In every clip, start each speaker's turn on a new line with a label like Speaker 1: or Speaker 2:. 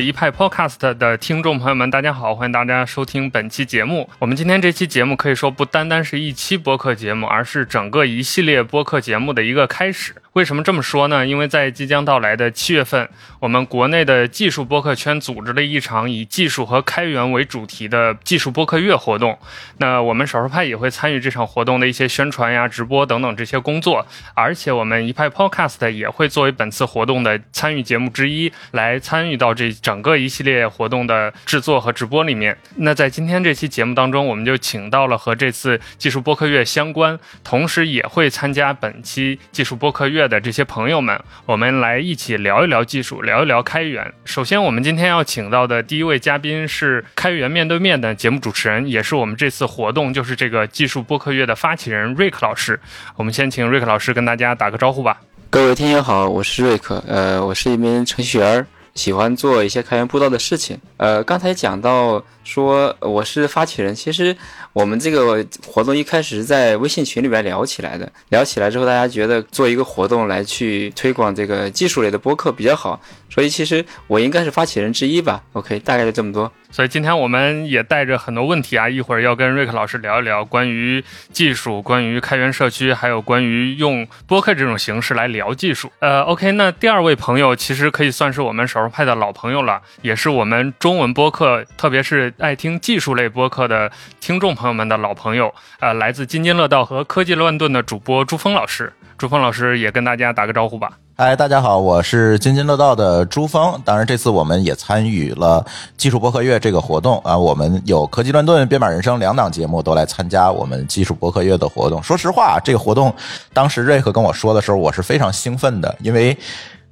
Speaker 1: 一派 Podcast 的听众朋友们，大家好，欢迎大家收听本期节目。我们今天这期节目可以说不单单是一期播客节目，而是整个一系列播客节目的一个开始。为什么这么说呢？因为在即将到来的七月份，我们国内的技术播客圈组织了一场以技术和开源为主题的技术播客月活动。那我们少数派也会参与这场活动的一些宣传呀、直播等等这些工作，而且我们一派 Podcast 也会作为本次活动的参与节目之一，来参与到这整个一系列活动的制作和直播里面。那在今天这期节目当中，我们就请到了和这次技术播客月相关，同时也会参加本期技术播客月。的这些朋友们，我们来一起聊一聊技术，聊一聊开源。首先，我们今天要请到的第一位嘉宾是开源面对面的节目主持人，也是我们这次活动就是这个技术播客月的发起人瑞克老师。我们先请瑞克老师跟大家打个招呼吧。
Speaker 2: 各位听友好，我是瑞克，呃，我是一名程序员，喜欢做一些开源布道的事情。呃，刚才讲到说我是发起人，其实。我们这个活动一开始是在微信群里边聊起来的，聊起来之后，大家觉得做一个活动来去推广这个技术类的播客比较好，所以其实我应该是发起人之一吧。OK，大概就这么多。
Speaker 1: 所以今天我们也带着很多问题啊，一会儿要跟瑞克老师聊一聊关于技术、关于开源社区，还有关于用播客这种形式来聊技术。呃，OK，那第二位朋友其实可以算是我们少数派的老朋友了，也是我们中文播客，特别是爱听技术类播客的听众。朋友们的老朋友，呃，来自津津乐道和科技乱炖的主播朱峰老师，朱峰老师也跟大家打个招呼吧。
Speaker 3: 嗨，大家好，我是津津乐道的朱峰。当然，这次我们也参与了技术博客月这个活动啊，我们有科技乱炖、编码人生两档节目都来参加我们技术博客月的活动。说实话，这个活动当时瑞克跟我说的时候，我是非常兴奋的，因为。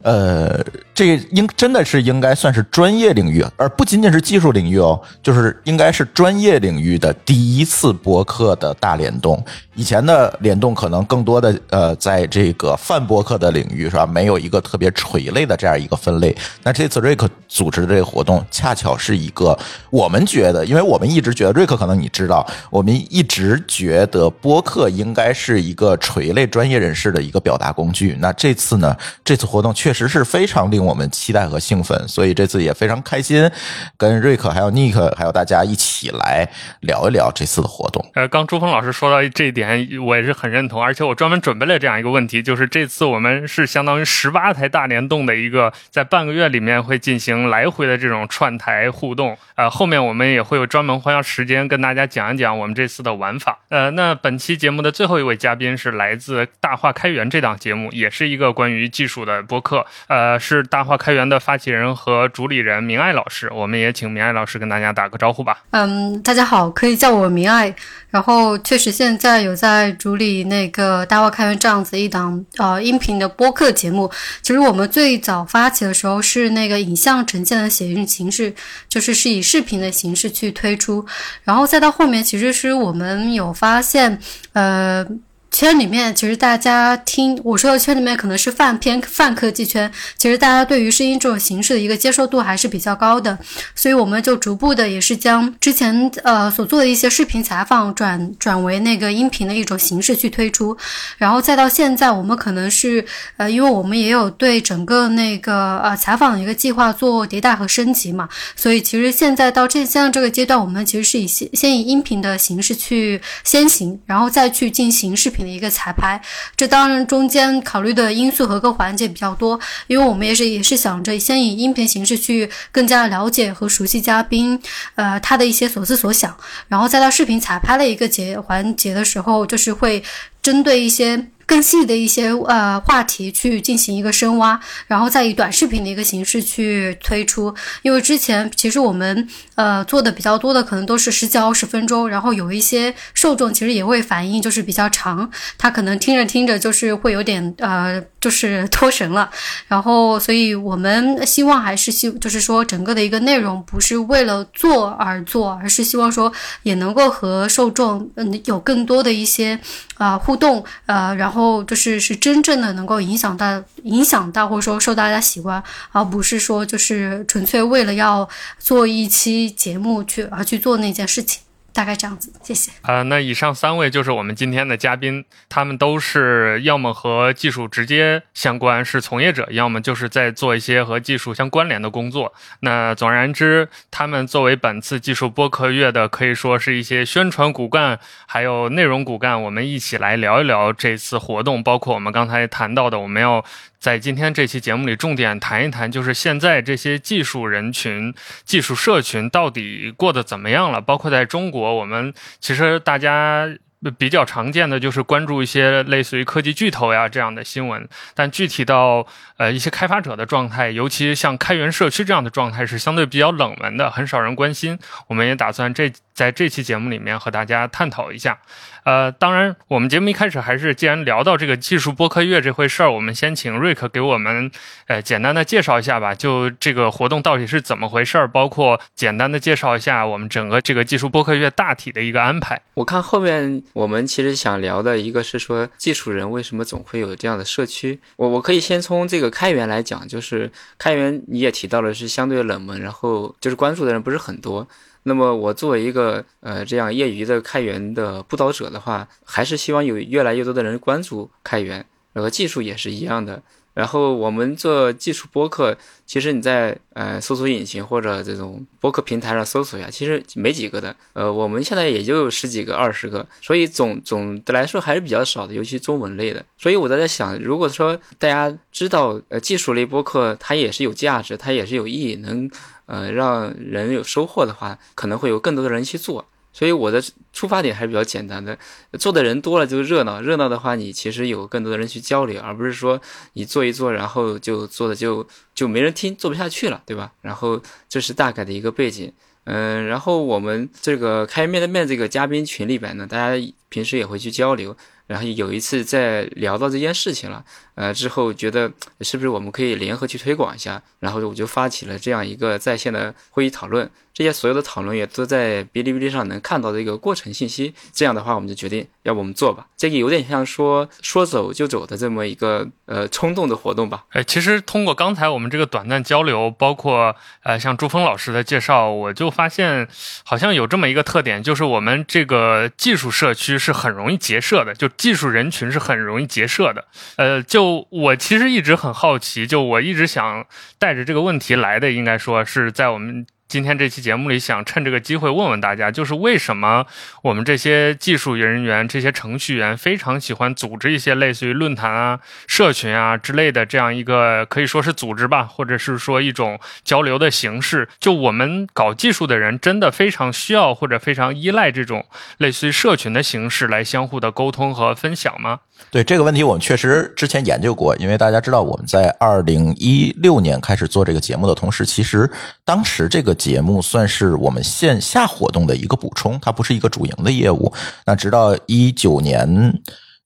Speaker 3: 呃，这应真的是应该算是专业领域，而不仅仅是技术领域哦，就是应该是专业领域的第一次博客的大联动。以前的联动可能更多的呃，在这个泛播客的领域是吧？没有一个特别垂类的这样一个分类。那这次瑞克组织的这个活动，恰巧是一个我们觉得，因为我们一直觉得瑞克可能你知道，我们一直觉得播客应该是一个垂类专业人士的一个表达工具。那这次呢，这次活动确实是非常令我们期待和兴奋，所以这次也非常开心，跟瑞克还有尼克还有大家一起来聊一聊这次的活动。
Speaker 1: 呃，刚朱峰老师说到这一点。我也是很认同，而且我专门准备了这样一个问题，就是这次我们是相当于十八台大联动的一个，在半个月里面会进行来回的这种串台互动。呃，后面我们也会有专门花时间跟大家讲一讲我们这次的玩法。呃，那本期节目的最后一位嘉宾是来自大话开源这档节目，也是一个关于技术的播客。呃，是大话开源的发起人和主理人明爱老师，我们也请明爱老师跟大家打个招呼吧。
Speaker 4: 嗯，大家好，可以叫我明爱。然后确实现在有在主理那个大话开源这样子一档呃音频的播客节目。其实我们最早发起的时候是那个影像呈现的写印形式，就是是以视频的形式去推出。然后再到后面，其实是我们有发现，呃。圈里面其实大家听我说的圈里面可能是泛偏泛科技圈，其实大家对于声音这种形式的一个接受度还是比较高的，所以我们就逐步的也是将之前呃所做的一些视频采访转转为那个音频的一种形式去推出，然后再到现在我们可能是呃因为我们也有对整个那个呃采访的一个计划做迭代和升级嘛，所以其实现在到这现在这个阶段，我们其实是以先先以音频的形式去先行，然后再去进行视频。的一个彩排，这当然中间考虑的因素和各环节比较多，因为我们也是也是想着先以音频形式去更加了解和熟悉嘉宾，呃，他的一些所思所想，然后再到视频彩排的一个节环节的时候，就是会针对一些。更细的一些呃话题去进行一个深挖，然后再以短视频的一个形式去推出。因为之前其实我们呃做的比较多的可能都是十几二十分钟，然后有一些受众其实也会反映就是比较长，他可能听着听着就是会有点呃就是 脱神了。然后所以我们希望还是希就是说整个的一个内容不是为了做而做，而是希望说也能够和受众嗯有更多的一些啊互动呃然后。后就是是真正的能够影响到影响到或者说受大家喜欢，而不是说就是纯粹为了要做一期节目去而去做那件事情。大概这样子，谢谢。
Speaker 1: 啊、那以上三位就是我们今天的嘉宾，他们都是要么和技术直接相关，是从业者，要么就是在做一些和技术相关联的工作。那总而言之，他们作为本次技术播客月的，可以说是一些宣传骨干，还有内容骨干，我们一起来聊一聊这次活动，包括我们刚才谈到的，我们要在今天这期节目里重点谈一谈，就是现在这些技术人群、技术社群到底过得怎么样了？包括在中国，我们其实大家。比较常见的就是关注一些类似于科技巨头呀这样的新闻，但具体到呃一些开发者的状态，尤其像开源社区这样的状态是相对比较冷门的，很少人关心。我们也打算这在这期节目里面和大家探讨一下。呃，当然，我们节目一开始还是既然聊到这个技术播客月这回事儿，我们先请瑞克给我们呃简单的介绍一下吧，就这个活动到底是怎么回事儿，包括简单的介绍一下我们整个这个技术播客月大体的一个安排。
Speaker 2: 我看后面我们其实想聊的一个是说技术人为什么总会有这样的社区。我我可以先从这个开源来讲，就是开源你也提到了是相对冷门，然后就是关注的人不是很多。那么我作为一个呃这样业余的开源的布道者的话，还是希望有越来越多的人关注开源，然后技术也是一样的。然后我们做技术播客，其实你在呃搜索引擎或者这种播客平台上搜索呀，其实没几个的。呃，我们现在也就十几个、二十个，所以总总的来说还是比较少的，尤其中文类的。所以我在想，如果说大家知道呃技术类播客它也是有价值，它也是有意义，能呃让人有收获的话，可能会有更多的人去做。所以我的出发点还是比较简单的，做的人多了就热闹，热闹的话你其实有更多的人去交流，而不是说你做一做，然后就做的就就没人听，做不下去了，对吧？然后这是大概的一个背景，嗯，然后我们这个开面对面这个嘉宾群里边呢，大家平时也会去交流，然后有一次在聊到这件事情了，呃，之后觉得是不是我们可以联合去推广一下，然后我就发起了这样一个在线的会议讨论。这些所有的讨论也都在哔哩哔哩上能看到的一个过程信息。这样的话，我们就决定，要不我们做吧。这个有点像说说走就走的这么一个呃冲动的活动吧。
Speaker 1: 哎，其实通过刚才我们这个短暂交流，包括呃像朱峰老师的介绍，我就发现好像有这么一个特点，就是我们这个技术社区是很容易结社的，就技术人群是很容易结社的。呃，就我其实一直很好奇，就我一直想带着这个问题来的，应该说是在我们。今天这期节目里，想趁这个机会问问大家，就是为什么我们这些技术人员、这些程序员非常喜欢组织一些类似于论坛啊、社群啊之类的这样一个可以说是组织吧，或者是说一种交流的形式。就我们搞技术的人，真的非常需要或者非常依赖这种类似于社群的形式来相互的沟通和分享吗？
Speaker 3: 对这个问题，我们确实之前研究过，因为大家知道我们在二零一六年开始做这个节目的同时，其实当时这个节目算是我们线下活动的一个补充，它不是一个主营的业务。那直到一九年、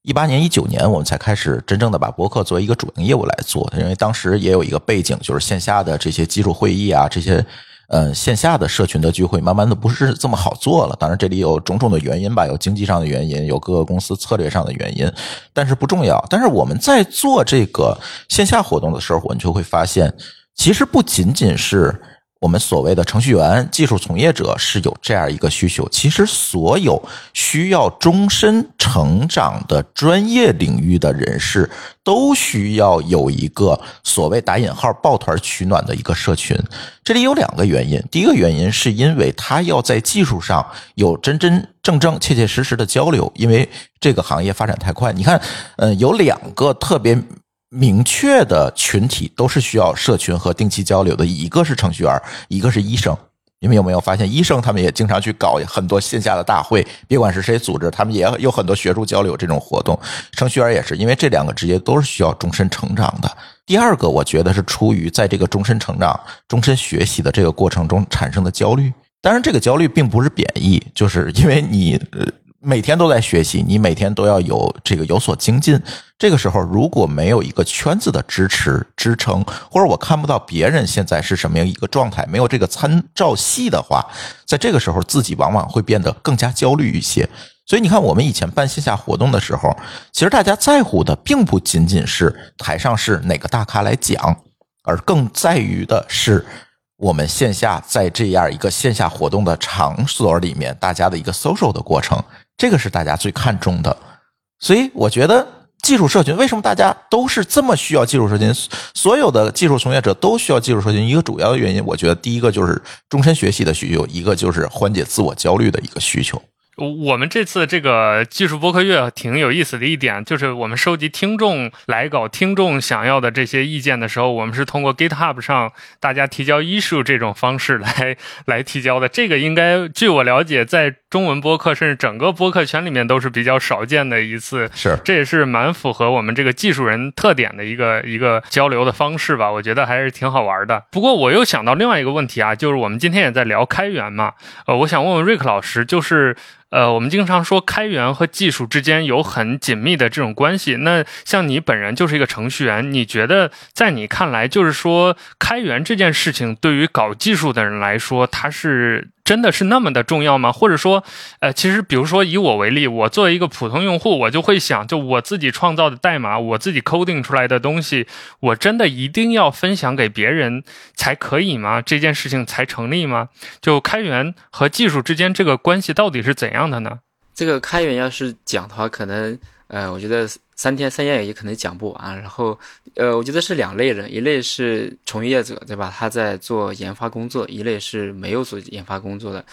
Speaker 3: 一八年、一九年，我们才开始真正的把博客作为一个主营业务来做，因为当时也有一个背景，就是线下的这些技术会议啊，这些。嗯，线下的社群的聚会慢慢的不是这么好做了。当然，这里有种种的原因吧，有经济上的原因，有各个公司策略上的原因，但是不重要。但是我们在做这个线下活动的时候，我们就会发现，其实不仅仅是我们所谓的程序员、技术从业者是有这样一个需求，其实所有需要终身成长的专业领域的人士，都需要有一个所谓打引号抱团取暖的一个社群。这里有两个原因，第一个原因是因为他要在技术上有真真正正、切切实实的交流，因为这个行业发展太快。你看，嗯，有两个特别。明确的群体都是需要社群和定期交流的，一个是程序员，一个是医生。你们有没有发现，医生他们也经常去搞很多线下的大会，别管是谁组织，他们也有很多学术交流这种活动。程序员也是，因为这两个职业都是需要终身成长的。第二个，我觉得是出于在这个终身成长、终身学习的这个过程中产生的焦虑。当然，这个焦虑并不是贬义，就是因为你。每天都在学习，你每天都要有这个有所精进。这个时候，如果没有一个圈子的支持支撑，或者我看不到别人现在是什么样一个状态，没有这个参照系的话，在这个时候自己往往会变得更加焦虑一些。所以你看，我们以前办线下活动的时候，其实大家在乎的并不仅仅是台上是哪个大咖来讲，而更在于的是。我们线下在这样一个线下活动的场所里面，大家的一个 social 的过程，这个是大家最看重的。所以我觉得技术社群为什么大家都是这么需要技术社群？所有的技术从业者都需要技术社群。一个主要的原因，我觉得第一个就是终身学习的需求，一个就是缓解自我焦虑的一个需求。
Speaker 1: 我们这次这个技术播客月挺有意思的一点，就是我们收集听众来稿、听众想要的这些意见的时候，我们是通过 GitHub 上大家提交 issue 这种方式来 来提交的。这个应该据我了解，在中文播客甚至整个播客圈里面都是比较少见的一次，
Speaker 3: 是
Speaker 1: 这也是蛮符合我们这个技术人特点的一个一个交流的方式吧。我觉得还是挺好玩的。不过我又想到另外一个问题啊，就是我们今天也在聊开源嘛，呃，我想问问瑞克老师，就是。呃，我们经常说开源和技术之间有很紧密的这种关系。那像你本人就是一个程序员，你觉得在你看来，就是说开源这件事情对于搞技术的人来说，它是？真的是那么的重要吗？或者说，呃，其实比如说以我为例，我作为一个普通用户，我就会想，就我自己创造的代码，我自己 coding 出来的东西，我真的一定要分享给别人才可以吗？这件事情才成立吗？就开源和技术之间这个关系到底是怎样的呢？
Speaker 2: 这个开源要是讲的话，可能。呃，我觉得三天三夜也可能讲不完。然后，呃，我觉得是两类人，一类是从业者，对吧？他在做研发工作；一类是没有做研发工作的。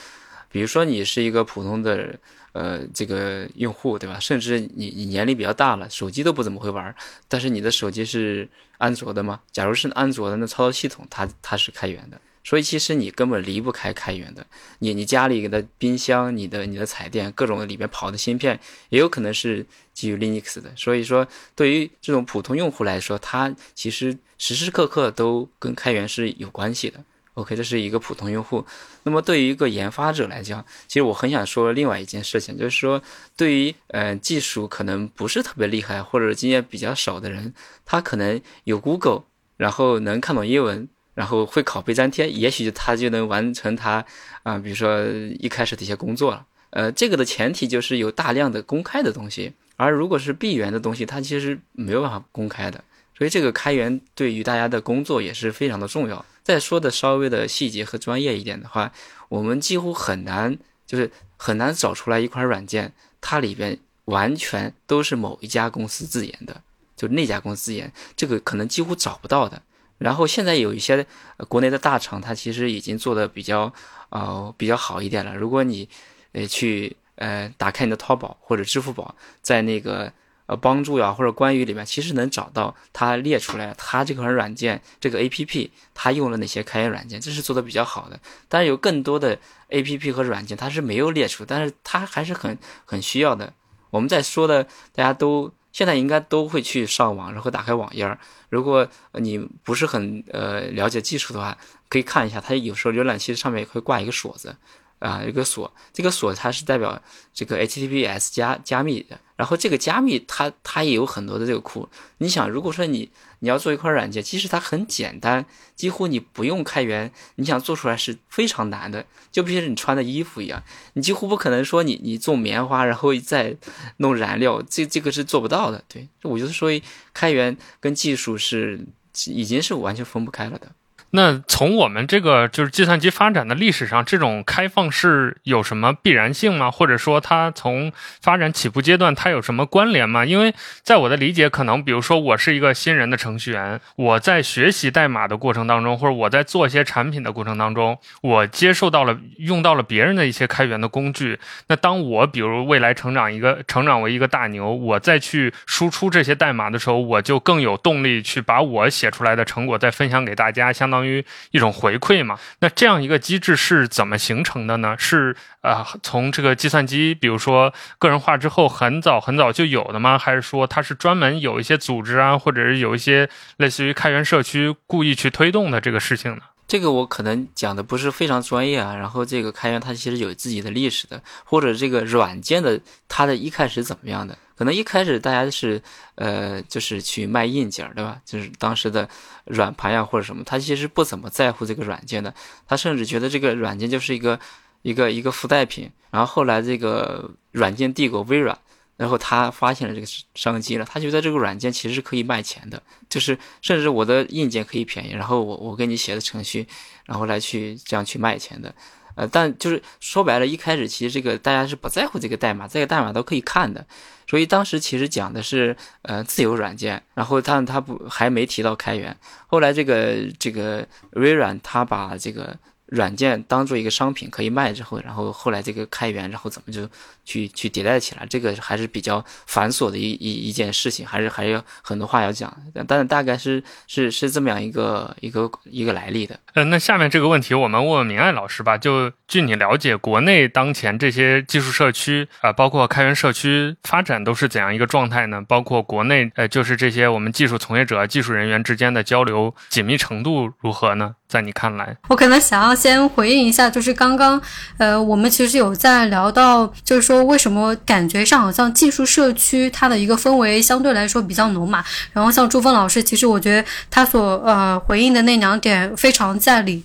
Speaker 2: 比如说，你是一个普通的呃这个用户，对吧？甚至你你年龄比较大了，手机都不怎么会玩，但是你的手机是安卓的吗？假如是安卓的，那操作系统它它是开源的。所以其实你根本离不开开源的，你你家里的冰箱、你的你的彩电，各种里面跑的芯片，也有可能是基于 Linux 的。所以说，对于这种普通用户来说，它其实时时刻刻都跟开源是有关系的。OK，这是一个普通用户。那么对于一个研发者来讲，其实我很想说另外一件事情，就是说，对于呃技术可能不是特别厉害或者经验比较少的人，他可能有 Google，然后能看懂英文。然后会拷贝粘贴，也许他就能完成他啊，比如说一开始的一些工作了。呃，这个的前提就是有大量的公开的东西，而如果是闭源的东西，它其实没有办法公开的。所以这个开源对于大家的工作也是非常的重要。再说的稍微的细节和专业一点的话，我们几乎很难，就是很难找出来一款软件，它里边完全都是某一家公司自研的，就那家公司自研，这个可能几乎找不到的。然后现在有一些国内的大厂，它其实已经做的比较，呃，比较好一点了。如果你，呃，去呃打开你的淘宝或者支付宝，在那个呃帮助呀或者关于里面，其实能找到它列出来，它这款软件这个 A P P 它用了哪些开源软件，这是做的比较好的。但是有更多的 A P P 和软件它是没有列出，但是它还是很很需要的。我们在说的，大家都。现在应该都会去上网，然后打开网页儿。如果你不是很呃了解技术的话，可以看一下，它有时候浏览器上面会挂一个锁子。啊，一个锁，这个锁它是代表这个 HTTPS 加加密的，然后这个加密它它也有很多的这个库。你想，如果说你你要做一块软件，其实它很简单，几乎你不用开源，你想做出来是非常难的，就比如你穿的衣服一样，你几乎不可能说你你种棉花然后再弄燃料，这这个是做不到的。对，我就是说开源跟技术是已经是完全分不开了的。
Speaker 1: 那从我们这个就是计算机发展的历史上，这种开放是有什么必然性吗？或者说它从发展起步阶段它有什么关联吗？因为在我的理解，可能比如说我是一个新人的程序员，我在学习代码的过程当中，或者我在做一些产品的过程当中，我接受到了用到了别人的一些开源的工具。那当我比如未来成长一个成长为一个大牛，我再去输出这些代码的时候，我就更有动力去把我写出来的成果再分享给大家，相当。等于一种回馈嘛？那这样一个机制是怎么形成的呢？是呃，从这个计算机，比如说个人化之后，很早很早就有的吗？还是说它是专门有一些组织啊，或者是有一些类似于开源社区故意去推动的这个事情呢？
Speaker 2: 这个我可能讲的不是非常专业啊。然后这个开源它其实有自己的历史的，或者这个软件的它的一开始怎么样的？可能一开始大家是，呃，就是去卖硬件，对吧？就是当时的软盘呀或者什么，他其实不怎么在乎这个软件的，他甚至觉得这个软件就是一个一个一个附带品。然后后来这个软件帝国微软，然后他发现了这个商机了，他觉得这个软件其实是可以卖钱的，就是甚至我的硬件可以便宜，然后我我给你写的程序，然后来去这样去卖钱的。呃，但就是说白了，一开始其实这个大家是不在乎这个代码，这个代码都可以看的，所以当时其实讲的是呃自由软件，然后他他不还没提到开源，后来这个这个微软他把这个。软件当做一个商品可以卖之后，然后后来这个开源，然后怎么就去去迭代起来？这个还是比较繁琐的一一一件事情，还是还有很多话要讲。但是大概是是是这么样一个一个一个来历的。
Speaker 1: 呃，那下面这个问题我们问问明爱老师吧。就据你了解，国内当前这些技术社区啊，包括开源社区发展都是怎样一个状态呢？包括国内呃，就是这些我们技术从业者、技术人员之间的交流紧密程度如何呢？在你看来，
Speaker 4: 我可能想要先回应一下，就是刚刚，呃，我们其实有在聊到，就是说为什么感觉上好像技术社区它的一个氛围相对来说比较浓嘛。然后像朱峰老师，其实我觉得他所呃回应的那两点非常在理。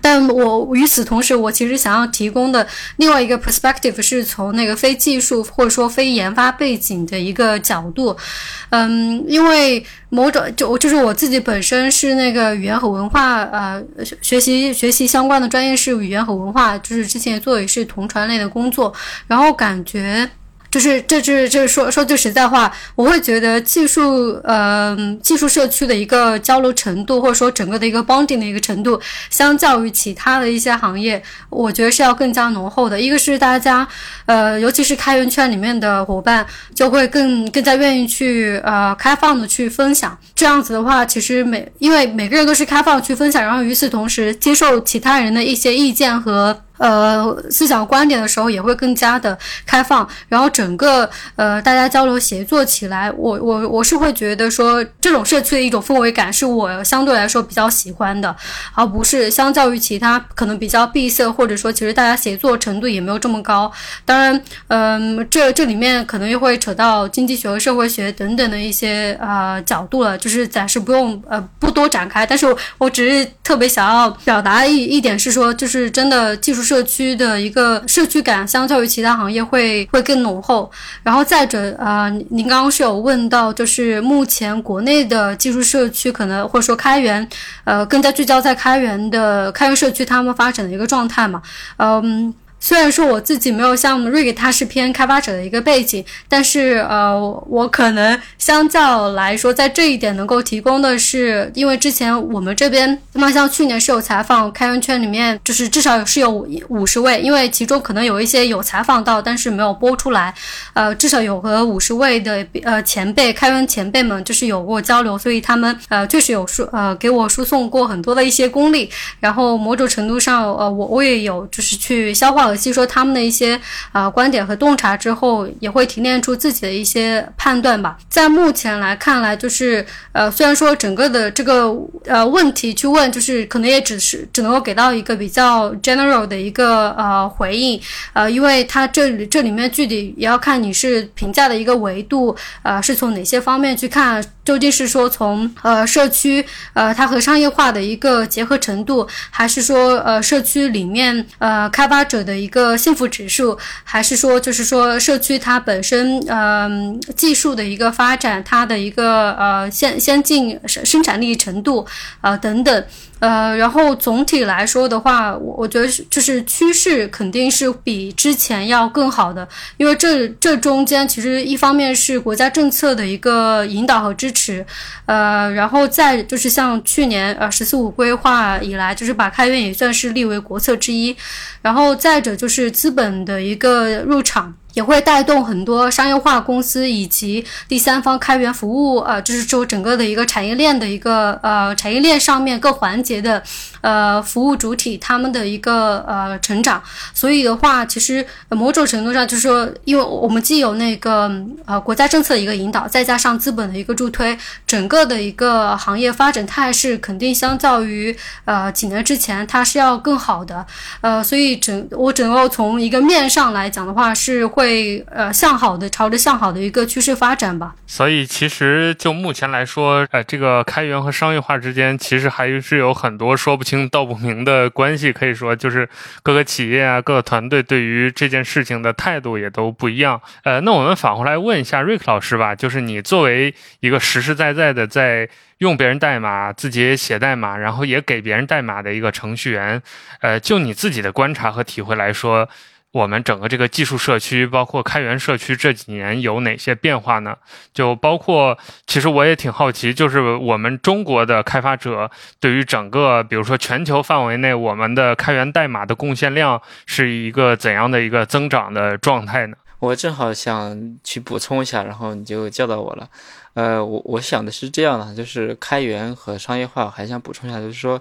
Speaker 4: 但我与此同时，我其实想要提供的另外一个 perspective 是从那个非技术或者说非研发背景的一个角度，嗯，因为某种就就是我自己本身是那个语言和文化呃学习学习相关的专业是语言和文化，就是之前做也是同传类的工作，然后感觉。就是，这是，这是说说句实在话，我会觉得技术，呃，技术社区的一个交流程度，或者说整个的一个 bonding 的一个程度，相较于其他的一些行业，我觉得是要更加浓厚的。一个是大家，呃，尤其是开源圈里面的伙伴，就会更更加愿意去，呃，开放的去分享。这样子的话，其实每因为每个人都是开放去分享，然后与此同时接受其他人的一些意见和。呃，思想观点的时候也会更加的开放，然后整个呃大家交流协作起来，我我我是会觉得说这种社区的一种氛围感是我相对来说比较喜欢的，而不是相较于其他可能比较闭塞或者说其实大家协作程度也没有这么高。当然，嗯，这这里面可能又会扯到经济学和社会学等等的一些呃角度了，就是暂时不用呃不多展开。但是我只是特别想要表达一一点是说，就是真的技术。社区的一个社区感，相较于其他行业会会更浓厚。然后再者，呃，您刚刚是有问到，就是目前国内的技术社区可能或者说开源，呃，更加聚焦在开源的开源社区，他们发展的一个状态嘛，嗯。虽然说我自己没有像瑞给他是偏开发者的一个背景，但是呃，我可能相较来说，在这一点能够提供的是，因为之前我们这边，那么像去年是有采访开源圈里面，就是至少是有五十位，因为其中可能有一些有采访到，但是没有播出来，呃，至少有和五十位的呃前辈开源前辈们就是有过交流，所以他们呃确实有输呃给我输送过很多的一些功力，然后某种程度上呃我我也有就是去消化。吸收他们的一些啊观点和洞察之后，也会提炼出自己的一些判断吧。在目前来看来，就是呃，虽然说整个的这个呃问题去问，就是可能也只是只能够给到一个比较 general 的一个呃回应，呃，因为它这里这里面具体也要看你是评价的一个维度，呃，是从哪些方面去看。究竟是说从呃社区呃它和商业化的一个结合程度，还是说呃社区里面呃开发者的一个幸福指数，还是说就是说社区它本身呃技术的一个发展，它的一个呃先先进生生产力程度啊等等。呃，然后总体来说的话，我我觉得是就是趋势肯定是比之前要更好的，因为这这中间其实一方面是国家政策的一个引导和支持，呃，然后再就是像去年呃“十四五”规划以来，就是把开源也算是立为国策之一，然后再者就是资本的一个入场。也会带动很多商业化公司以及第三方开源服务，呃，就是说整个的一个产业链的一个呃产业链上面各环节的呃服务主体他们的一个呃成长。所以的话，其实某种程度上就是说，因为我们既有那个呃国家政策的一个引导，再加上资本的一个助推，整个的一个行业发展态势肯定相较于呃几年之前它是要更好的。呃，所以整我整个从一个面上来讲的话，是会。会呃向好的朝着向好的一个趋势发展吧。
Speaker 1: 所以其实就目前来说，呃，这个开源和商业化之间其实还是有很多说不清道不明的关系。可以说，就是各个企业啊、各个团队对于这件事情的态度也都不一样。呃，那我们反过来问一下瑞克老师吧，就是你作为一个实实在在的在用别人代码、自己也写代码，然后也给别人代码的一个程序员，呃，就你自己的观察和体会来说，我们整个这个技术社区，包括开源社区这几年有哪些变化呢？就包括，其实我也挺好奇，就是我们中国的开发者对于整个，比如说全球范围内，我们的开源代码的贡献量是一个怎样的一个增长的状态呢？
Speaker 2: 我正好想去补充一下，然后你就叫到我了。呃，我我想的是这样的，就是开源和商业化，还想补充一下，就是说，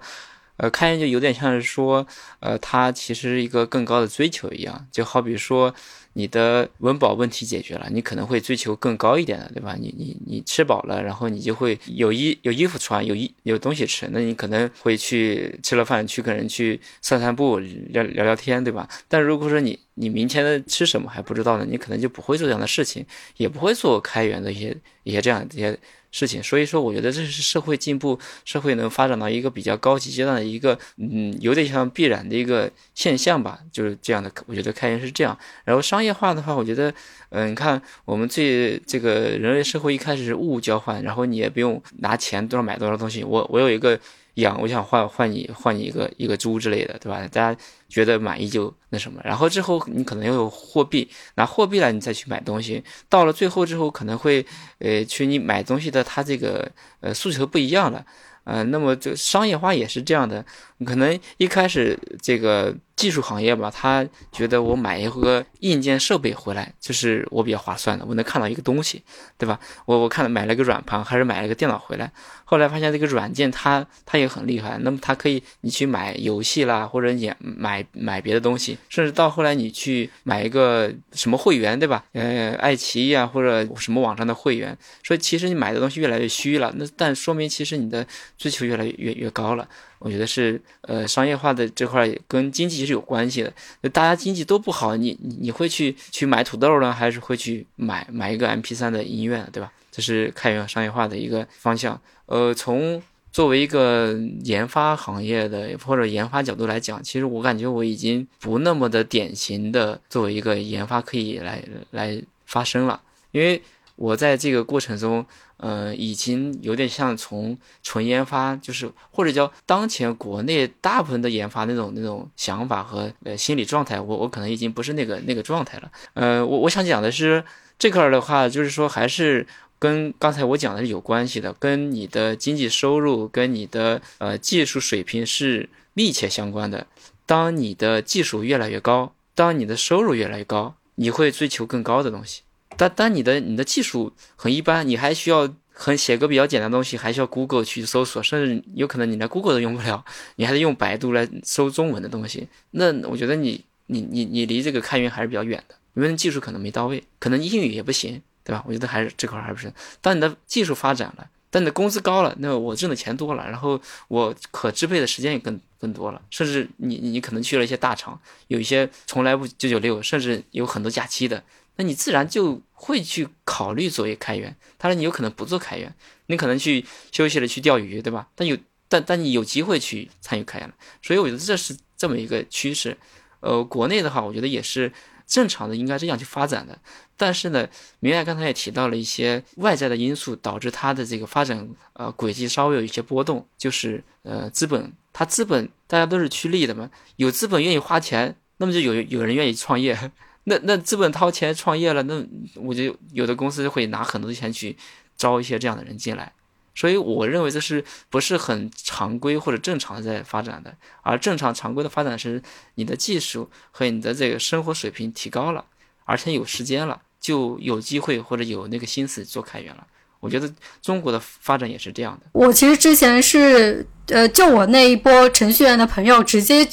Speaker 2: 呃，开源就有点像是说，呃，它其实一个更高的追求一样，就好比说。你的温饱问题解决了，你可能会追求更高一点的，对吧？你你你吃饱了，然后你就会有衣有衣服穿，有衣有东西吃，那你可能会去吃了饭去跟人去散散步，聊聊聊天，对吧？但如果说你你明天的吃什么还不知道呢，你可能就不会做这样的事情，也不会做开源的一些一些这样一些。事情，所以说我觉得这是社会进步，社会能发展到一个比较高级阶段的一个，嗯，有点像必然的一个现象吧，就是这样的。我觉得开源是这样，然后商业化的话，我觉得，嗯，你看我们最这个人类社会一开始是物物交换，然后你也不用拿钱多少买多少东西，我我有一个。养，我想换换你换你一个一个猪之类的，对吧？大家觉得满意就那什么，然后之后你可能又有货币，拿货币来你再去买东西，到了最后之后可能会，呃，去你买东西的他这个呃诉求不一样了，呃，那么这商业化也是这样的，可能一开始这个。技术行业吧，他觉得我买一个硬件设备回来，就是我比较划算的，我能看到一个东西，对吧？我我看了买了个软盘，还是买了个电脑回来，后来发现这个软件它它也很厉害，那么它可以你去买游戏啦，或者你买买别的东西，甚至到后来你去买一个什么会员，对吧？呃，爱奇艺啊或者什么网站的会员，所以其实你买的东西越来越虚了，那但说明其实你的追求越来越越高了。我觉得是，呃，商业化的这块跟经济是有关系的。大家经济都不好，你你你会去去买土豆呢，还是会去买买一个 M P 三的音乐，对吧？这是开源商业化的一个方向。呃，从作为一个研发行业的或者研发角度来讲，其实我感觉我已经不那么的典型的作为一个研发可以来来发声了，因为我在这个过程中。呃，已经有点像从纯研发，就是或者叫当前国内大部分的研发那种那种想法和呃心理状态，我我可能已经不是那个那个状态了。呃，我我想讲的是这块儿的话，就是说还是跟刚才我讲的是有关系的，跟你的经济收入跟你的呃技术水平是密切相关的。当你的技术越来越高，当你的收入越来越高，你会追求更高的东西。但当你的你的技术很一般，你还需要很写个比较简单的东西，还需要 Google 去搜索，甚至有可能你连 Google 都用不了，你还得用百度来搜中文的东西。那我觉得你你你你离这个开源还是比较远的，因为技术可能没到位，可能英语也不行，对吧？我觉得还是这块还不是。当你的技术发展了，当你的工资高了，那我挣的钱多了，然后我可支配的时间也更更多了，甚至你你可能去了一些大厂，有一些从来不九九六，甚至有很多假期的。那你自然就会去考虑作为开源，当然你有可能不做开源，你可能去休息了去钓鱼，对吧？但有但但你有机会去参与开源了，所以我觉得这是这么一个趋势。呃，国内的话，我觉得也是正常的，应该这样去发展的。但是呢，明爱刚才也提到了一些外在的因素导致它的这个发展呃轨迹稍微有一些波动，就是呃资本，它资本大家都是趋利的嘛，有资本愿意花钱，那么就有有人愿意创业。那那资本掏钱创业了，那我就有的公司会拿很多的钱去招一些这样的人进来，所以我认为这是不是很常规或者正常的在发展的，而正常常规的发展是你的技术和你的这个生活水平提高了，而且有时间了，就有机会或者有那个心思做开源了。我觉得中国的发展也是这样的。
Speaker 4: 我其实之前是呃，就我那一波程序员的朋友，直接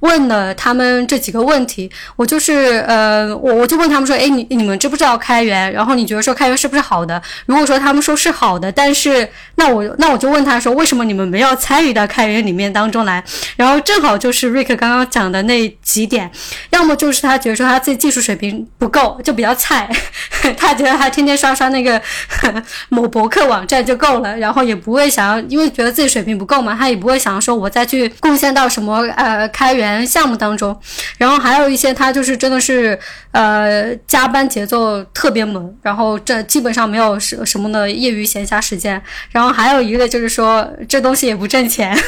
Speaker 4: 问了他们这几个问题。我就是呃，我我就问他们说，哎，你你们知不知道开源？然后你觉得说开源是不是好的？如果说他们说是好的，但是那我那我就问他说，为什么你们没有参与到开源里面当中来？然后正好就是瑞克刚刚讲的那几点，要么就是他觉得说他自己技术水平不够，就比较菜，他觉得他天天刷刷那个 某博客网站就够了，然后也不会想要，因为觉得自己水平不够嘛，他他也不会想说我再去贡献到什么呃开源项目当中。然后还有一些他就是真的是呃加班节奏特别猛，然后这基本上没有什什么的业余闲暇时间。然后还有一个就是说这东西也不挣钱。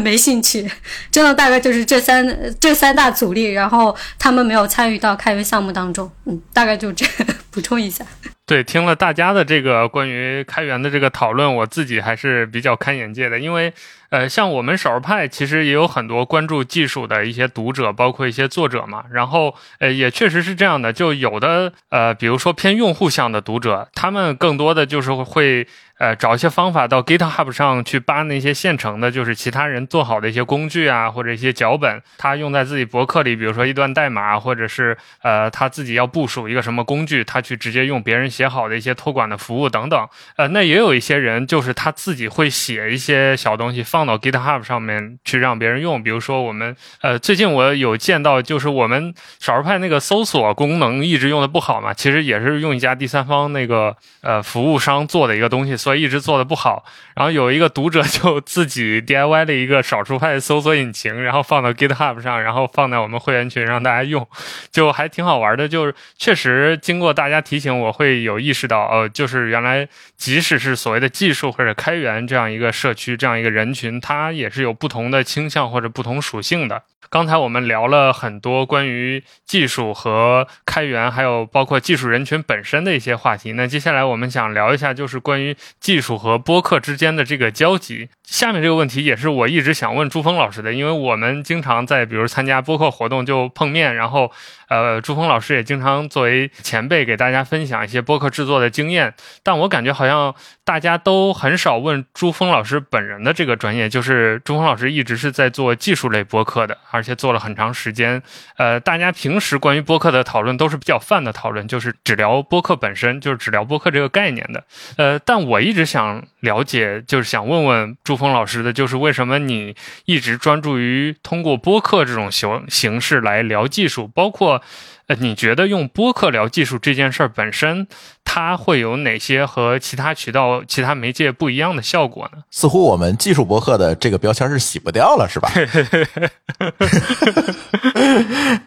Speaker 4: 没兴趣，真的大概就是这三这三大阻力，然后他们没有参与到开源项目当中，嗯，大概就这 补充一下。
Speaker 1: 对，听了大家的这个关于开源的这个讨论，我自己还是比较开眼界的，因为。呃，像我们少儿派其实也有很多关注技术的一些读者，包括一些作者嘛。然后，呃，也确实是这样的，就有的呃，比如说偏用户向的读者，他们更多的就是会呃找一些方法到 GitHub 上去扒那些现成的，就是其他人做好的一些工具啊，或者一些脚本，他用在自己博客里，比如说一段代码，或者是呃他自己要部署一个什么工具，他去直接用别人写好的一些托管的服务等等。呃，那也有一些人就是他自己会写一些小东西放。到 GitHub 上面去让别人用，比如说我们呃，最近我有见到，就是我们少儿派那个搜索功能一直用的不好嘛，其实也是用一家第三方那个呃服务商做的一个东西，所以一直做的不好。然后有一个读者就 自己 DIY 了一个少数派搜索引擎，然后放到 GitHub 上，然后放在我们会员群让大家用，就还挺好玩的。就是确实经过大家提醒，我会有意识到，呃，就是原来即使是所谓的技术或者开源这样一个社区，这样一个人群。它也是有不同的倾向或者不同属性的。刚才我们聊了很多关于技术和开源，还有包括技术人群本身的一些话题。那接下来我们想聊一下，就是关于技术和播客之间的这个交集。下面这个问题也是我一直想问朱峰老师的，因为我们经常在比如参加播客活动就碰面，然后呃，朱峰老师也经常作为前辈给大家分享一些播客制作的经验。但我感觉好像大家都很少问朱峰老师本人的这个专业，就是朱峰老师一直是在做技术类播客的，而且做了很长时间。呃，大家平时关于播客的讨论都是比较泛的讨论，就是只聊播客本身，就是只聊播客这个概念的。呃，但我一直想了解，就是想问问朱峰。老师的就是为什么你一直专注于通过播客这种形形式来聊技术，包括呃，你觉得用播客聊技术这件事儿本身，它会有哪些和其他渠道、其他媒介不一样的效果呢？
Speaker 3: 似乎我们技术博客的这个标签是洗不掉了，是吧？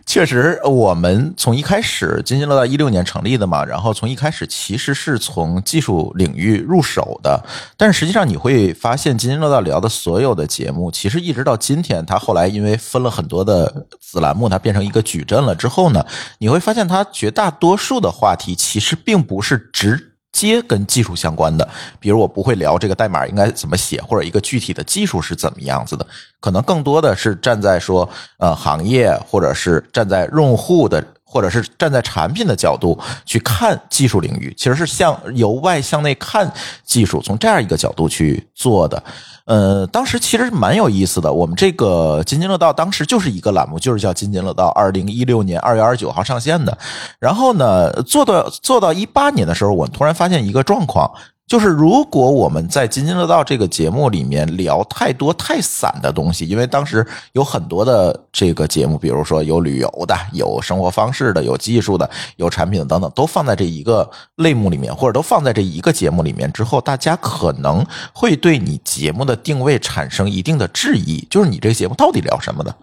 Speaker 3: 确实，我们从一开始津津乐道一六年成立的嘛，然后从一开始其实是从技术领域入手的，但是实际上你会发现津津乐道聊的所有的节目，其实一直到今天，它后来因为分了很多的子栏目，它变成一个矩阵了之后呢，你会发现它绝大多数的话题其实并不是是直。接跟技术相关的，比如我不会聊这个代码应该怎么写，或者一个具体的技术是怎么样子的，可能更多的是站在说呃行业，或者是站在用户的。或者是站在产品的角度去看技术领域，其实是向由外向内看技术，从这样一个角度去做的。呃，当时其实蛮有意思的。我们这个津津乐道当时就是一个栏目，就是叫津津乐道，二零一六年二月二十九号上线的。然后呢，做到做到一八年的时候，我突然发现一个状况。就是如果我们在津津乐道这个节目里面聊太多太散的东西，因为当时有很多的这个节目，比如说有旅游的、有生活方式的、有技术的、有产品的等等，都放在这一个类目里面，或者都放在这一个节目里面之后，大家可能会对你节目的定位产生一定的质疑，就是你这个节目到底聊什么的。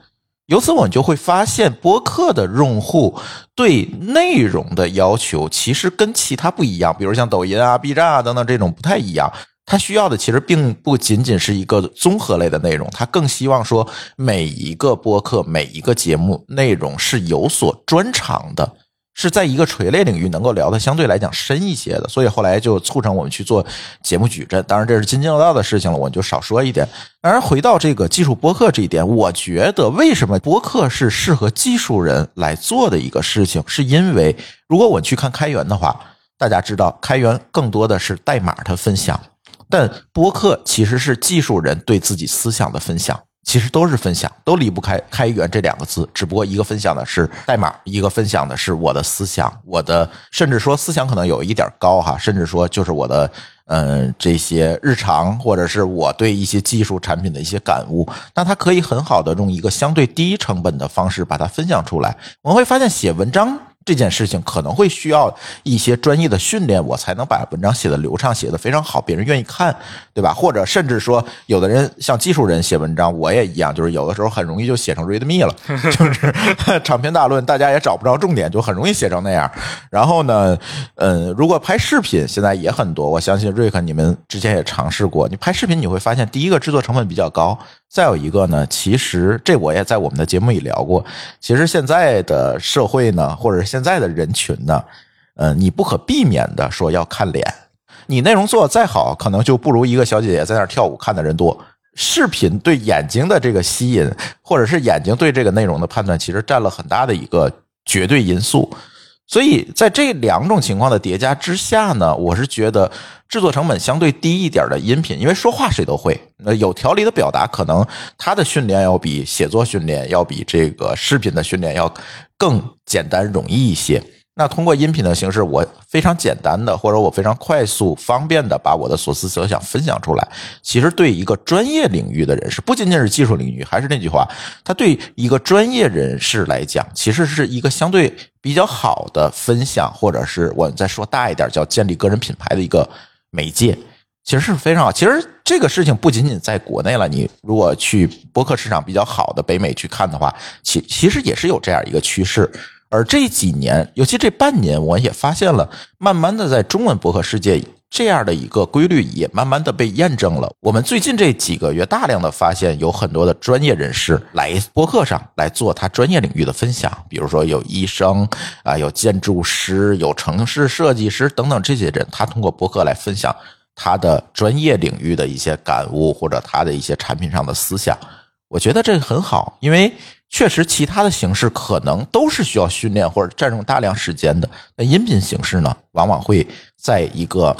Speaker 3: 由此，我们就会发现，播客的用户对内容的要求其实跟其他不一样。比如像抖音啊、B 站啊等等这种不太一样，他需要的其实并不仅仅是一个综合类的内容，他更希望说每一个播客、每一个节目内容是有所专长的。是在一个垂类领域能够聊的相对来讲深一些的，所以后来就促成我们去做节目矩阵。当然这是津津乐道的事情了，我就少说一点。当然回到这个技术播客这一点，我觉得为什么播客是适合技术人来做的一个事情，是因为如果我去看开源的话，大家知道开源更多的是代码的分享。但播客其实是技术人对自己思想的分享。其实都是分享，都离不开“开源”这两个字。只不过一个分享的是代码，一个分享的是我的思想，我的甚至说思想可能有一点高哈，甚至说就是我的嗯这些日常，或者是我对一些技术产品的一些感悟。那它可以很好的用一个相对低成本的方式把它分享出来。我们会发现写文章。这件事情可能会需要一些专业的训练，我才能把文章写的流畅，写的非常好，别人愿意看，对吧？或者甚至说，有的人像技术人写文章，我也一样，就是有的时候很容易就写成 readme 了，就是 长篇大论，大家也找不着重点，就很容易写成那样。然后呢，嗯，如果拍视频，现在也很多，我相信瑞克你们之前也尝试过，你拍视频你会发现，第一个制作成本比较高。再有一个呢，其实这我也在我们的节目里聊过。其实现在的社会呢，或者现在的人群呢，呃，你不可避免的说要看脸。你内容做的再好，可能就不如一个小姐姐在那儿跳舞看的人多。视频对眼睛的这个吸引，或者是眼睛对这个内容的判断，其实占了很大的一个绝对因素。所以在这两种情况的叠加之下呢，我是觉得制作成本相对低一点的音频，因为说话谁都会，那有条理的表达，可能他的训练要比写作训练要比这个视频的训练要更简单容易一些。那通过音频的形式，我非常简单的，或者我非常快速、方便的把我的所思所想分享出来。其实对一个专业领域的人士，不仅仅是技术领域，还是那句话，他对一个专业人士来讲，其实是一个相对比较好的分享，或者是我再说大一点，叫建立个人品牌的一个媒介，其实是非常好。其实这个事情不仅仅在国内了，你如果去播客市场比较好的北美去看的话，其其实也是有这样一个趋势。而这几年，尤其这半年，我也发现了，慢慢的在中文博客世界，这样的一个规律也慢慢的被验证了。我们最近这几个月，大量的发现有很多的专业人士来博客上来做他专业领域的分享，比如说有医生啊，有建筑师，有城市设计师等等这些人，他通过博客来分享他的专业领域的一些感悟或者他的一些产品上的思想。我觉得这个很好，因为。确实，其他的形式可能都是需要训练或者占用大量时间的。那音频形式呢，往往会在一个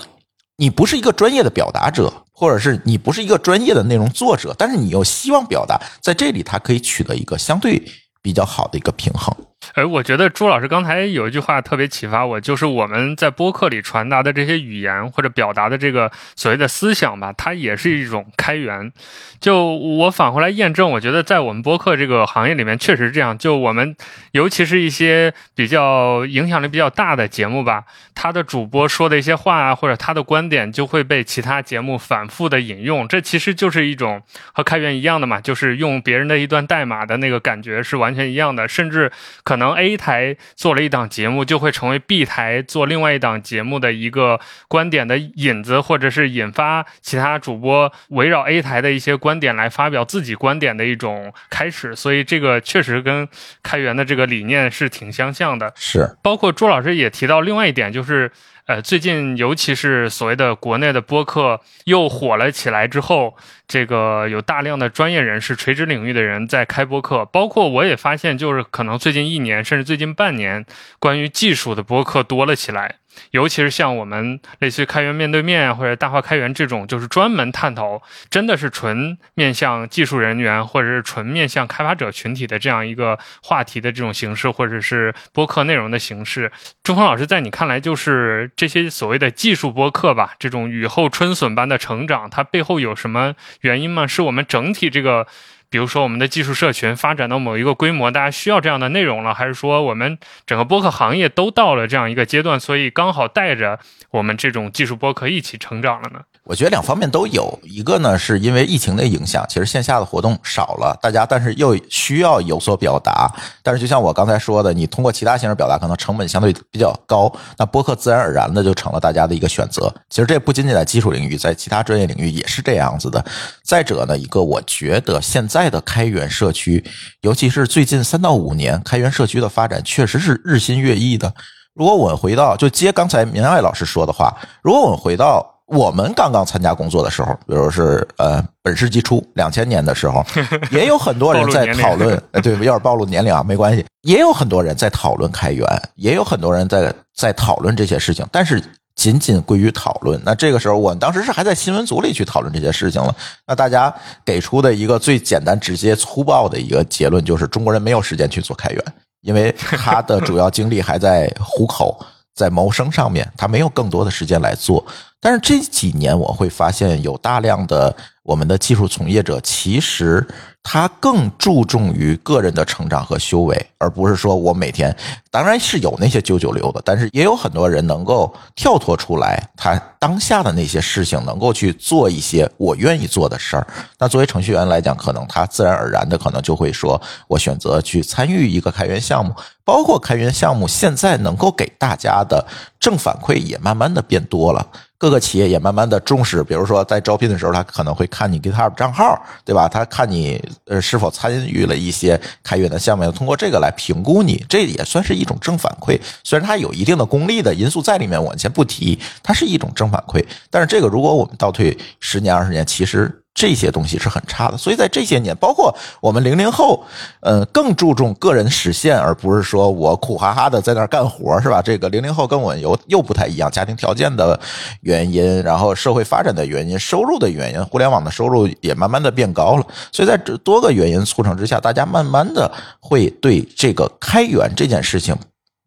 Speaker 3: 你不是一个专业的表达者，或者是你不是一个专业的内容作者，但是你又希望表达，在这里它可以取得一个相对比较好的一个平衡。
Speaker 1: 哎，我觉得朱老师刚才有一句话特别启发我，就是我们在播客里传达的这些语言或者表达的这个所谓的思想吧，它也是一种开源。就我返回来验证，我觉得在我们播客这个行业里面确实这样。就我们尤其是一些比较影响力比较大的节目吧，他的主播说的一些话啊，或者他的观点就会被其他节目反复的引用，这其实就是一种和开源一样的嘛，就是用别人的一段代码的那个感觉是完全一样的，甚至可。可能 A 台做了一档节目，就会成为 B 台做另外一档节目的一个观点的引子，或者是引发其他主播围绕 A 台的一些观点来发表自己观点的一种开始。所以这个确实跟开源的这个理念是挺相像的。
Speaker 3: 是，
Speaker 1: 包括朱老师也提到另外一点，就是。呃，最近尤其是所谓的国内的播客又火了起来之后，这个有大量的专业人士、垂直领域的人在开播客，包括我也发现，就是可能最近一年甚至最近半年，关于技术的播客多了起来。尤其是像我们类似于开源面对面或者大话开源这种，就是专门探讨，真的是纯面向技术人员或者是纯面向开发者群体的这样一个话题的这种形式，或者是播客内容的形式。朱峰老师，在你看来，就是这些所谓的技术播客吧，这种雨后春笋般的成长，它背后有什么原因吗？是我们整体这个？比如说，我们的技术社群发展到某一个规模，大家需要这样的内容了，还是说我们整个播客行业都到了这样一个阶段，所以刚好带着我们这种技术播客一起成长了呢？
Speaker 3: 我觉得两方面都有，一个呢是因为疫情的影响，其实线下的活动少了，大家但是又需要有所表达，但是就像我刚才说的，你通过其他形式表达，可能成本相对比较高，那播客自然而然的就成了大家的一个选择。其实这不仅仅在技术领域，在其他专业领域也是这样子的。再者呢，一个我觉得现在的开源社区，尤其是最近三到五年，开源社区的发展确实是日新月异的。如果我们回到就接刚才明爱老师说的话，如果我们回到。我们刚刚参加工作的时候，比如是呃本世纪初两千年的时候，也有很多人在讨论，对，有点暴露年龄啊，没关系，也有很多人在讨论开源，也有很多人在在讨论这些事情。但是仅仅归于讨论。那这个时候，我当时是还在新闻组里去讨论这些事情了。那大家给出的一个最简单、直接、粗暴的一个结论就是，中国人没有时间去做开源，因为他的 主要精力还在糊口、在谋生上面，他没有更多的时间来做。但是这几年，我会发现有大量的我们的技术从业者，其实。他更注重于个人的成长和修为，而不是说我每天，当然是有那些九九六的，但是也有很多人能够跳脱出来，他当下的那些事情能够去做一些我愿意做的事儿。那作为程序员来讲，可能他自然而然的可能就会说，我选择去参与一个开源项目，包括开源项目现在能够给大家的正反馈也慢慢的变多了。各个企业也慢慢的重视，比如说在招聘的时候，他可能会看你 GitHub 账号，对吧？他看你呃是否参与了一些开源的项目，通过这个来评估你，这也算是一种正反馈。虽然它有一定的功利的因素在里面，我们先不提，它是一种正反馈。但是这个如果我们倒退十年二十年，其实。这些东西是很差的，所以在这些年，包括我们零零后，嗯，更注重个人实现，而不是说我苦哈哈的在那儿干活，是吧？这个零零后跟我又又不太一样，家庭条件的原因，然后社会发展的原因，收入的原因，互联网的收入也慢慢的变高了，所以在这多个原因促成之下，大家慢慢的会对这个开源这件事情。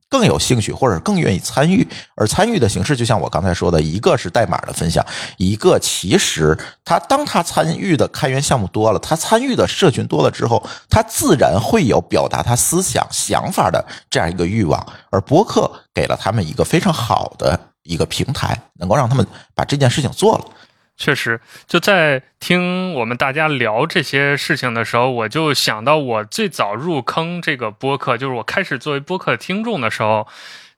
Speaker 3: 更有兴趣或者更愿意参与，而参与的形式就像我刚才说的，一个是代码的分享，一个其实他当他参与的开源项目多了，他参与的社群多了之后，他自然会有表达他思想想法的这样一个欲望，而播客给了他们一个非常好的一个平台，能够让他们把这件事情做了。
Speaker 1: 确实，就在听我们大家聊这些事情的时候，我就想到我最早入坑这个播客，就是我开始作为播客听众的时候，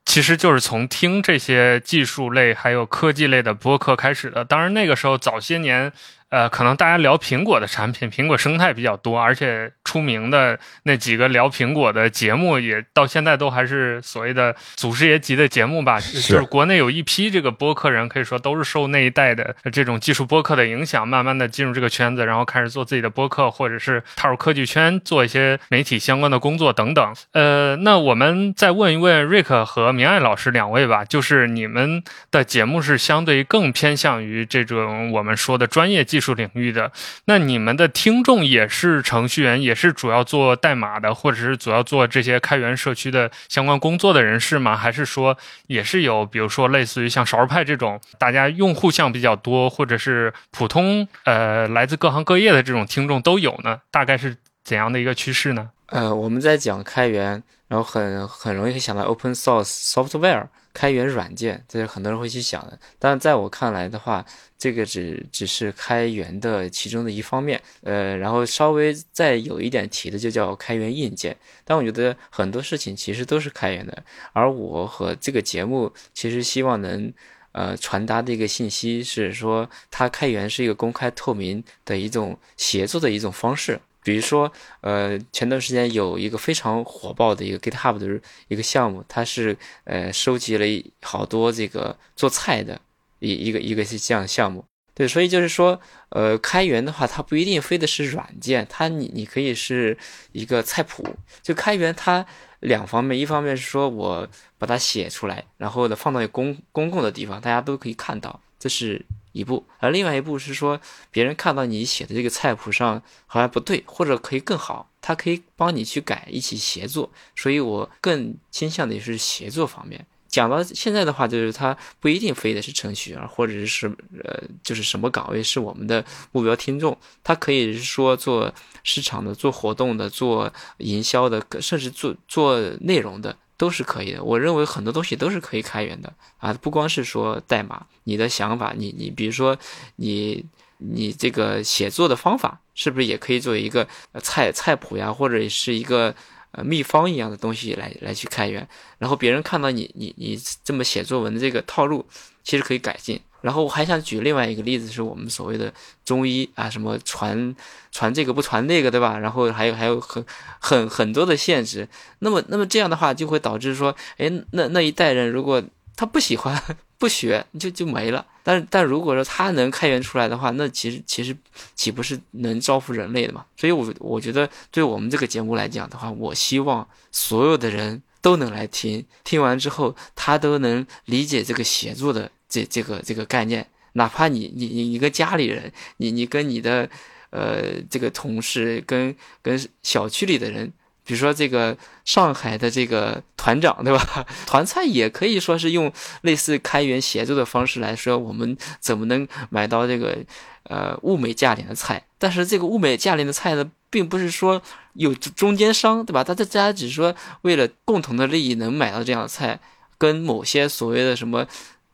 Speaker 1: 其实就是从听这些技术类还有科技类的播客开始的。当然，那个时候早些年。呃，可能大家聊苹果的产品，苹果生态比较多，而且出名的那几个聊苹果的节目，也到现在都还是所谓的祖师爷级的节目吧。就是国内有一批这个播客人，可以说都是受那一代的这种技术播客的影响，慢慢的进入这个圈子，然后开始做自己的播客，或者是踏入科技圈，做一些媒体相关的工作等等。呃，那我们再问一问瑞克和明爱老师两位吧，就是你们的节目是相对更偏向于这种我们说的专业技。技术领域的，那你们的听众也是程序员，也是主要做代码的，或者是主要做这些开源社区的相关工作的人士吗？还是说也是有，比如说类似于像少儿派这种，大家用户项比较多，或者是普通呃来自各行各业的这种听众都有呢？大概是怎样的一个趋势呢？
Speaker 2: 呃，我们在讲开源，然后很很容易会想到 open source software。开源软件，这是很多人会去想的。但在我看来的话，这个只只是开源的其中的一方面。呃，然后稍微再有一点提的，就叫开源硬件。但我觉得很多事情其实都是开源的。而我和这个节目其实希望能呃传达的一个信息是说，它开源是一个公开透明的一种协作的一种方式。比如说，呃，前段时间有一个非常火爆的一个 GitHub 的一个项目，它是呃收集了好多这个做菜的一一个一个这样项目。对，所以就是说，呃，开源的话，它不一定非得是软件，它你你可以是一个菜谱。就开源它两方面，一方面是说我把它写出来，然后呢放到公公共的地方，大家都可以看到，这是。一步，而另外一步是说，别人看到你写的这个菜谱上好像不对，或者可以更好，他可以帮你去改，一起协作。所以我更倾向的是协作方面。讲到现在的话，就是他不一定非得是程序员，或者是呃，就是什么岗位是我们的目标听众，他可以是说做市场的、做活动的、做营销的，甚至做做内容的。都是可以的，我认为很多东西都是可以开源的。啊，不光是说代码，你的想法，你你比如说你你这个写作的方法，是不是也可以作为一个菜菜谱呀，或者是一个呃秘方一样的东西来来去开源，然后别人看到你你你这么写作文的这个套路，其实可以改进。然后我还想举另外一个例子，是我们所谓的中医啊，什么传传这个不传那个，对吧？然后还有还有很很很多的限制。那么那么这样的话，就会导致说，哎，那那一代人如果他不喜欢不学，就就没了。但但如果说他能开源出来的话，那其实其实岂不是能造福人类的嘛？所以，我我觉得对我们这个节目来讲的话，我希望所有的人都能来听，听完之后他都能理解这个协作的这这个这个概念。哪怕你你你你跟家里人，你你跟你的呃这个同事，跟跟小区里的人，比如说这个上海的这个团长，对吧？团菜也可以说是用类似开源协作的方式来说，我们怎么能买到这个呃物美价廉的菜？但是这个物美价廉的菜呢，并不是说有中间商，对吧？大家只是说为了共同的利益能买到这样的菜，跟某些所谓的什么。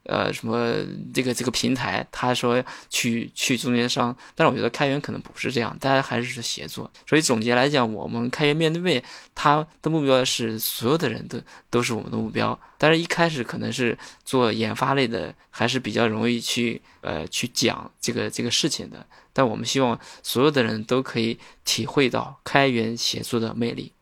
Speaker 2: 呃，什么这个这个平台，他说去去中间商，但是我觉得开源可能不是这样，大家还是协作。所以总结来讲，我们开源面对面，它的目标是所有的人都都是我们的目标。但是一开始可能是做研发类的，还是比较容易去呃去讲这个这个事情的。但我们希望所有的人都可以体会到开源协作的魅力。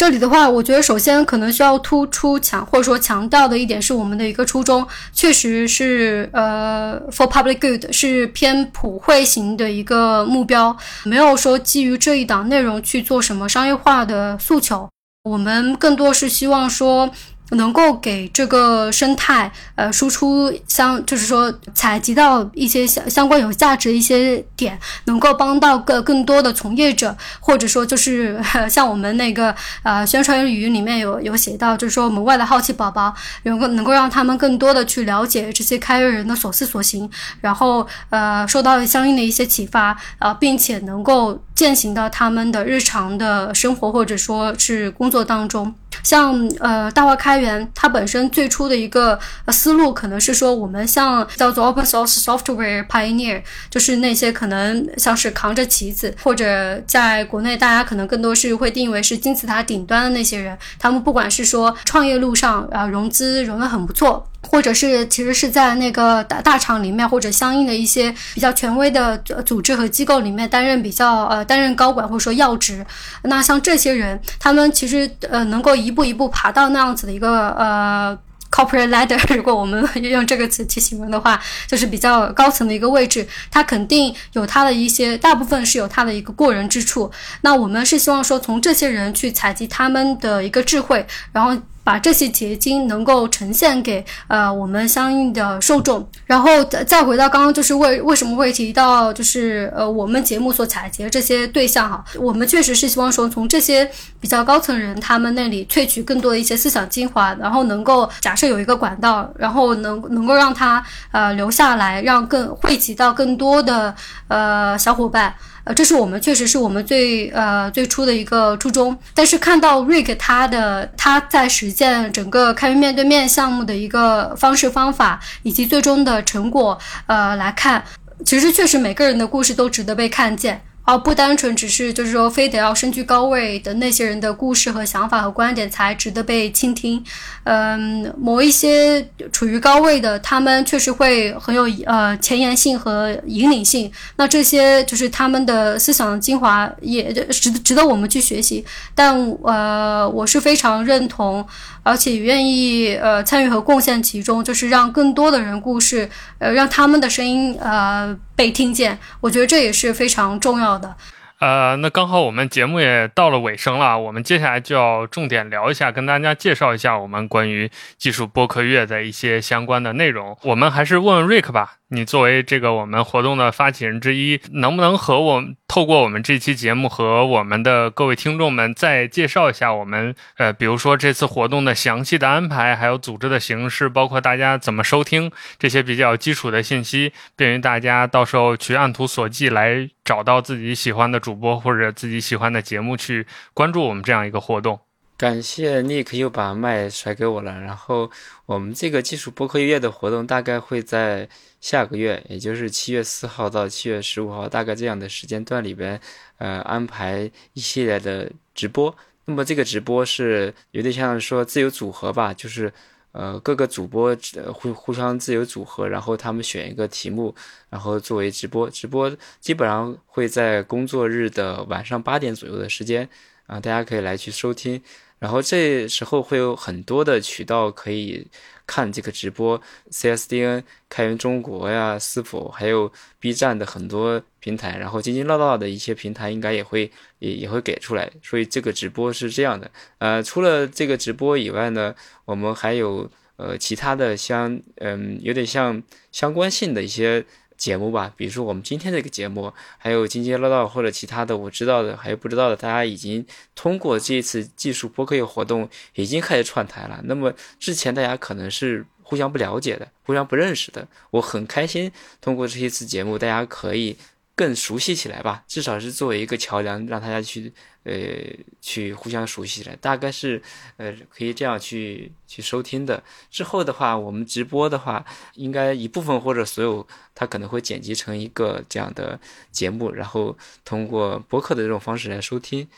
Speaker 4: 这里的话，我觉得首先可能需要突出强或者说强调的一点是，我们的一个初衷确实是呃，for public good，是偏普惠型的一个目标，没有说基于这一档内容去做什么商业化的诉求，我们更多是希望说。能够给这个生态，呃，输出相，就是说采集到一些相相关有价值的一些点，能够帮到更更多的从业者，或者说就是像我们那个呃宣传语里面有有写到，就是说门外的好奇宝宝，能够能够让他们更多的去了解这些开源人的所思所行，然后呃受到相应的一些启发，呃，并且能够践行到他们的日常的生活或者说是工作当中。像呃大话开源，它本身最初的一个思路可能是说，我们像叫做 open source software pioneer，就是那些可能像是扛着旗子，或者在国内大家可能更多是会定义为是金字塔顶端的那些人，他们不管是说创业路上啊融资融得很不错。或者是其实是在那个大大厂里面，或者相应的一些比较权威的组织和机构里面担任比较呃担任高管或者说要职。那像这些人，他们其实呃能够一步一步爬到那样子的一个呃 corporate ladder，如果我们用这个词去形容的话，就是比较高层的一个位置，他肯定有他的一些大部分是有他的一个过人之处。那我们是希望说从这些人去采集他们的一个智慧，然后。把这些结晶能够呈现给呃我们相应的受众，然后再再回到刚刚就是为为什么会提到就是呃我们节目所采集的这些对象哈，我们确实是希望说从这些比较高层人他们那里萃取更多的一些思想精华，然后能够假设有一个管道，然后能能够让他呃留下来，让更汇集到更多的呃小伙伴。呃，这是我们确实是我们最呃最初的一个初衷，但是看到 Rick 他的他在实践整个开源面对面项目的一个方式方法以及最终的成果，呃来看，其实确实每个人的故事都值得被看见。而不单纯只是就是说，非得要身居高位的那些人的故事和想法和观点才值得被倾听。嗯，某一些处于高位的，他们确实会很有呃前沿性和引领性。那这些就是他们的思想精华，也值值得我们去学习。但呃，我是非常认同。而且愿意呃参与和贡献其中，就是让更多的人故事，呃让他们的声音呃被听见，我觉得这也是非常重要的。
Speaker 1: 呃，那刚好我们节目也到了尾声了，我们接下来就要重点聊一下，跟大家介绍一下我们关于技术播客月的一些相关的内容。我们还是问问瑞克吧。你作为这个我们活动的发起人之一，能不能和我透过我们这期节目和我们的各位听众们再介绍一下我们呃，比如说这次活动的详细的安排，还有组织的形式，包括大家怎么收听这些比较基础的信息，便于大家到时候去按图索骥来找到自己喜欢的主播或者自己喜欢的节目去关注我们这样一个活动。
Speaker 2: 感谢 Nick 又把麦甩给我了。然后我们这个技术播客月的活动大概会在下个月，也就是七月四号到七月十五号，大概这样的时间段里边，呃，安排一系列的直播。那么这个直播是有点像说自由组合吧，就是呃各个主播互互相自由组合，然后他们选一个题目，然后作为直播。直播基本上会在工作日的晚上八点左右的时间啊，大家可以来去收听。然后这时候会有很多的渠道可以看这个直播，CSDN、开源中国呀，是否还有 B 站的很多平台，然后津津乐道的一些平台应该也会也也会给出来。所以这个直播是这样的。呃，除了这个直播以外呢，我们还有呃其他的相嗯有点像相关性的一些。节目吧，比如说我们今天这个节目，还有津津乐道或者其他的我知道的，还有不知道的，大家已经通过这一次技术播客活动已经开始串台了。那么之前大家可能是互相不了解的，互相不认识的，我很开心通过这一次节目，大家可以更熟悉起来吧，至少是作为一个桥梁，让大家去。呃，去互相熟悉了，大概是，呃，可以这样去去收听的。之后的话，我们直播的话，应该一部分或者所有，它可能会剪辑成一个这样的节目，然后通过博客的这种方式来收听。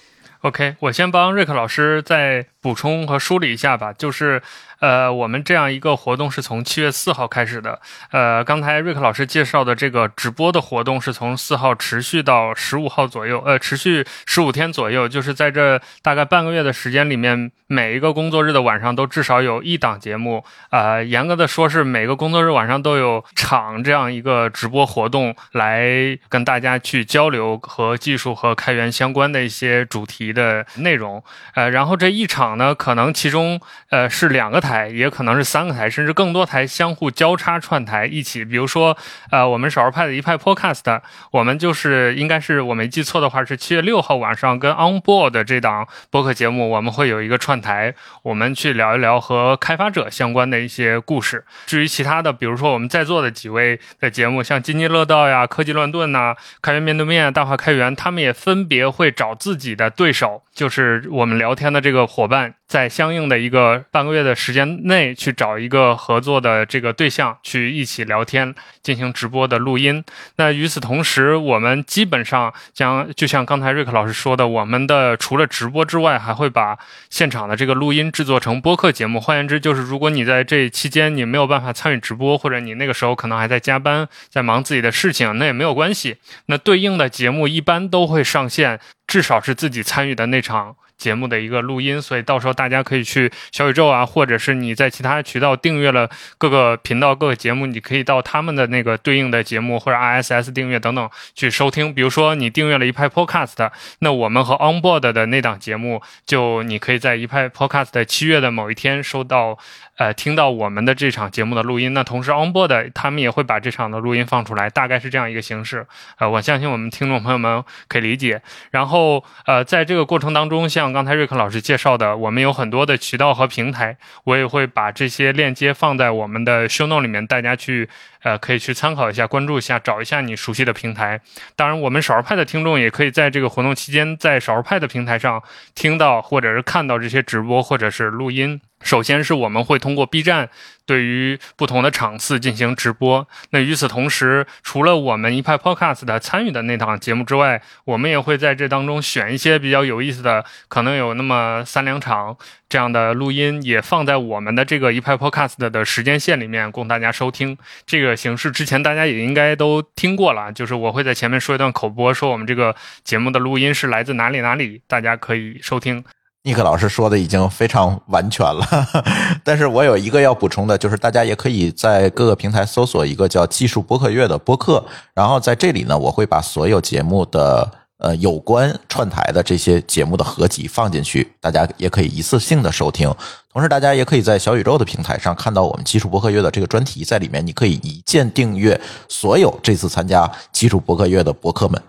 Speaker 1: OK，我先帮瑞克老师再补充和梳理一下吧，就是。呃，我们这样一个活动是从七月四号开始的。呃，刚才瑞克老师介绍的这个直播的活动是从四号持续到十五号左右，呃，持续十五天左右，就是在这大概半个月的时间里面，每一个工作日的晚上都至少有一档节目。啊，严格的说是每个工作日晚上都有场这样一个直播活动，来跟大家去交流和技术和开源相关的一些主题的内容。呃，然后这一场呢，可能其中呃是两个台。台也可能是三个台，甚至更多台相互交叉串台一起。比如说，呃，我们少儿派的一派 Podcast，我们就是应该是我没记错的话，是七月六号晚上跟 Onboard 这档播客节目，我们会有一个串台，我们去聊一聊和开发者相关的一些故事。至于其他的，比如说我们在座的几位的节目，像津津乐道呀、科技乱炖呐、开源面对面、大话开源，他们也分别会找自己的对手，就是我们聊天的这个伙伴。在相应的一个半个月的时间内，去找一个合作的这个对象，去一起聊天，进行直播的录音。那与此同时，我们基本上将就像刚才瑞克老师说的，我们的除了直播之外，还会把现场的这个录音制作成播客节目。换言之，就是如果你在这期间你没有办法参与直播，或者你那个时候可能还在加班，在忙自己的事情，那也没有关系。那对应的节目一般都会上线，至少是自己参与的那场。节目的一个录音，所以到时候大家可以去小宇宙啊，或者是你在其他渠道订阅了各个频道、各个节目，你可以到他们的那个对应的节目或者 RSS 订阅等等去收听。比如说你订阅了一派 Podcast，那我们和 Onboard 的那档节目，就你可以在一派 Podcast 七月的某一天收到。呃，听到我们的这场节目的录音，那同时 Onboard 他们也会把这场的录音放出来，大概是这样一个形式。呃，我相信我们听众朋友们可以理解。然后，呃，在这个过程当中，像刚才瑞克老师介绍的，我们有很多的渠道和平台，我也会把这些链接放在我们的 Show no 里面，大家去呃可以去参考一下，关注一下，找一下你熟悉的平台。当然，我们少儿派的听众也可以在这个活动期间，在少儿派的平台上听到或者是看到这些直播或者是录音。首先是我们会通过 B 站对于不同的场次进行直播。那与此同时，除了我们一派 Podcast 的参与的那档节目之外，我们也会在这当中选一些比较有意思的，可能有那么三两场这样的录音，也放在我们的这个一派 Podcast 的时间线里面供大家收听。这个形式之前大家也应该都听过了，就是我会在前面说一段口播，说我们这个节目的录音是来自哪里哪里，大家可以收听。
Speaker 3: 尼克老师说的已经非常完全了，但是我有一个要补充的，就是大家也可以在各个平台搜索一个叫“技术播客月”的播客，然后在这里呢，我会把所有节目的呃有关串台的这些节目的合集放进去，大家也可以一次性的收听。同时，大家也可以在小宇宙的平台上看到我们“技术播客月”的这个专题，在里面你可以一键订阅所有这次参加“技术播客月”的博客们。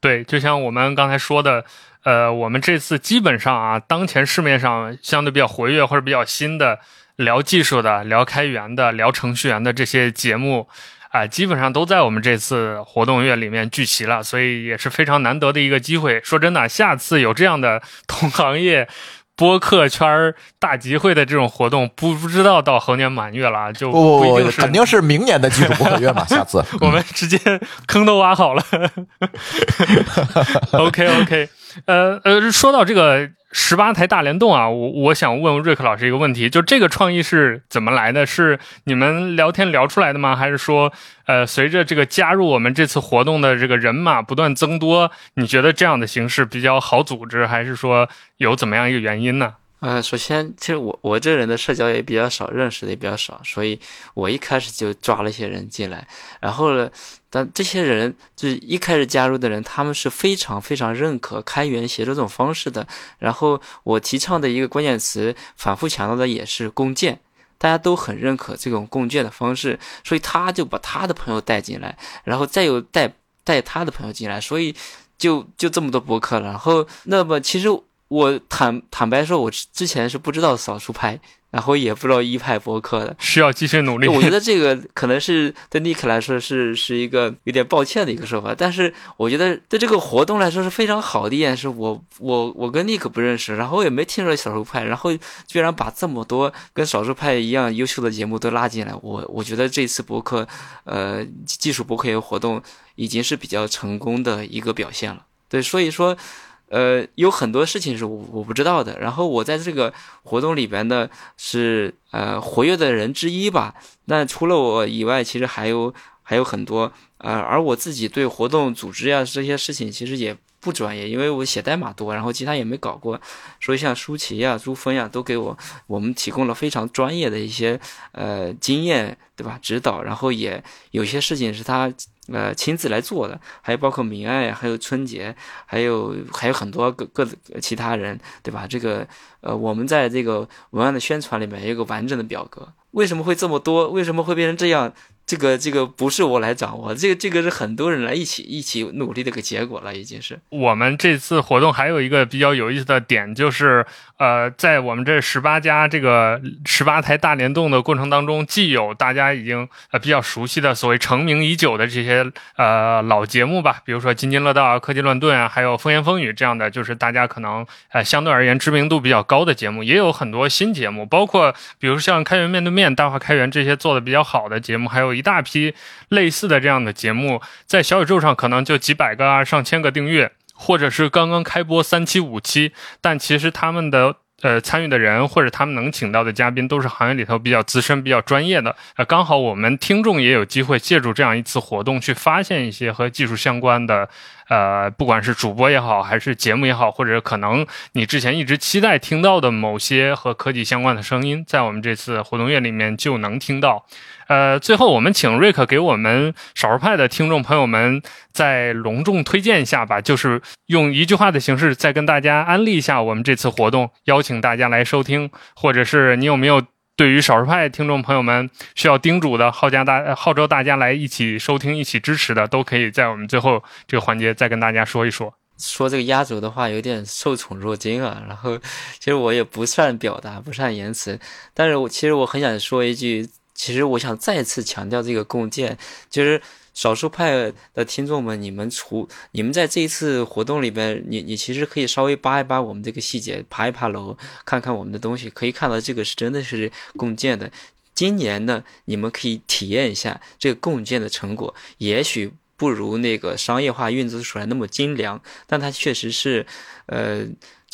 Speaker 1: 对，就像我们刚才说的。呃，我们这次基本上啊，当前市面上相对比较活跃或者比较新的聊技术的、聊开源的、聊程序员的这些节目，啊，基本上都在我们这次活动月里面聚齐了，所以也是非常难得的一个机会。说真的，下次有这样的同行业。播客圈大集会的这种活动，不不知道到猴年满月了，就不一定是
Speaker 3: 肯定是明年的基础播客月嘛。下次
Speaker 1: 我们直接坑都挖好了。OK OK，呃呃，说到这个。十八台大联动啊，我我想问瑞克老师一个问题，就这个创意是怎么来的？是你们聊天聊出来的吗？还是说，呃，随着这个加入我们这次活动的这个人马不断增多，你觉得这样的形式比较好组织，还是说有怎么样一个原因呢？
Speaker 2: 呃，首先，其实我我这人的社交也比较少，认识的也比较少，所以我一开始就抓了一些人进来。然后呢，但这些人就是一开始加入的人，他们是非常非常认可开源协作这种方式的。然后我提倡的一个关键词，反复强调的也是共建，大家都很认可这种共建的方式，所以他就把他的朋友带进来，然后再有带带他的朋友进来，所以就就这么多博客了。然后，那么其实。我坦坦白说，我之前是不知道少数派，然后也不知道一派博客的，
Speaker 1: 需要继续努力。
Speaker 2: 我觉得这个可能是对尼克来说是是一个有点抱歉的一个说法，但是我觉得对这个活动来说是非常好的一件事我我我跟尼克不认识，然后也没听说少数派，然后居然把这么多跟少数派一样优秀的节目都拉进来，我我觉得这次博客，呃，技术博客活动已经是比较成功的一个表现了。对，所以说。呃，有很多事情是我我不知道的。然后我在这个活动里边呢，是呃活跃的人之一吧。那除了我以外，其实还有还有很多。呃，而我自己对活动组织呀这些事情其实也不专业，因为我写代码多，然后其他也没搞过。所以像舒淇呀、朱峰呀，都给我我们提供了非常专业的一些呃经验，对吧？指导。然后也有些事情是他。呃，亲自来做的，还有包括明爱，还有春节，还有还有很多各各其他人，对吧？这个呃，我们在这个文案的宣传里面有一个完整的表格，为什么会这么多？为什么会变成这样？这个这个不是我来掌握，这个这个是很多人来一起一起努力的一个结果了，已经是。
Speaker 1: 我们这次活动还有一个比较有意思的点，就是呃，在我们这十八家这个十八台大联动的过程当中，既有大家已经呃比较熟悉的所谓成名已久的这些呃老节目吧，比如说津津乐道啊、科技乱炖啊，还有风言风语这样的，就是大家可能呃相对而言知名度比较高的节目，也有很多新节目，包括比如像开源面对面、大话开源这些做的比较好的节目，还有。一大批类似的这样的节目，在小宇宙上可能就几百个啊、上千个订阅，或者是刚刚开播三期、五期，但其实他们的呃参与的人或者他们能请到的嘉宾都是行业里头比较资深、比较专业的。呃，刚好我们听众也有机会借助这样一次活动，去发现一些和技术相关的。呃，不管是主播也好，还是节目也好，或者可能你之前一直期待听到的某些和科技相关的声音，在我们这次活动月里面就能听到。呃，最后我们请瑞克给我们少数派的听众朋友们再隆重推荐一下吧，就是用一句话的形式再跟大家安利一下我们这次活动，邀请大家来收听，或者是你有没有？对于少数派听众朋友们需要叮嘱的，号召大号召大家来一起收听、一起支持的，都可以在我们最后这个环节再跟大家说一说。
Speaker 2: 说这个压轴的话有点受宠若惊啊，然后其实我也不善表达，不善言辞，但是我其实我很想说一句，其实我想再次强调这个共建，就是。少数派的听众们，你们除你们在这一次活动里边，你你其实可以稍微扒一扒我们这个细节，爬一爬楼，看看我们的东西，可以看到这个是真的是共建的。今年呢，你们可以体验一下这个共建的成果，也许不如那个商业化运作出来那么精良，但它确实是，呃，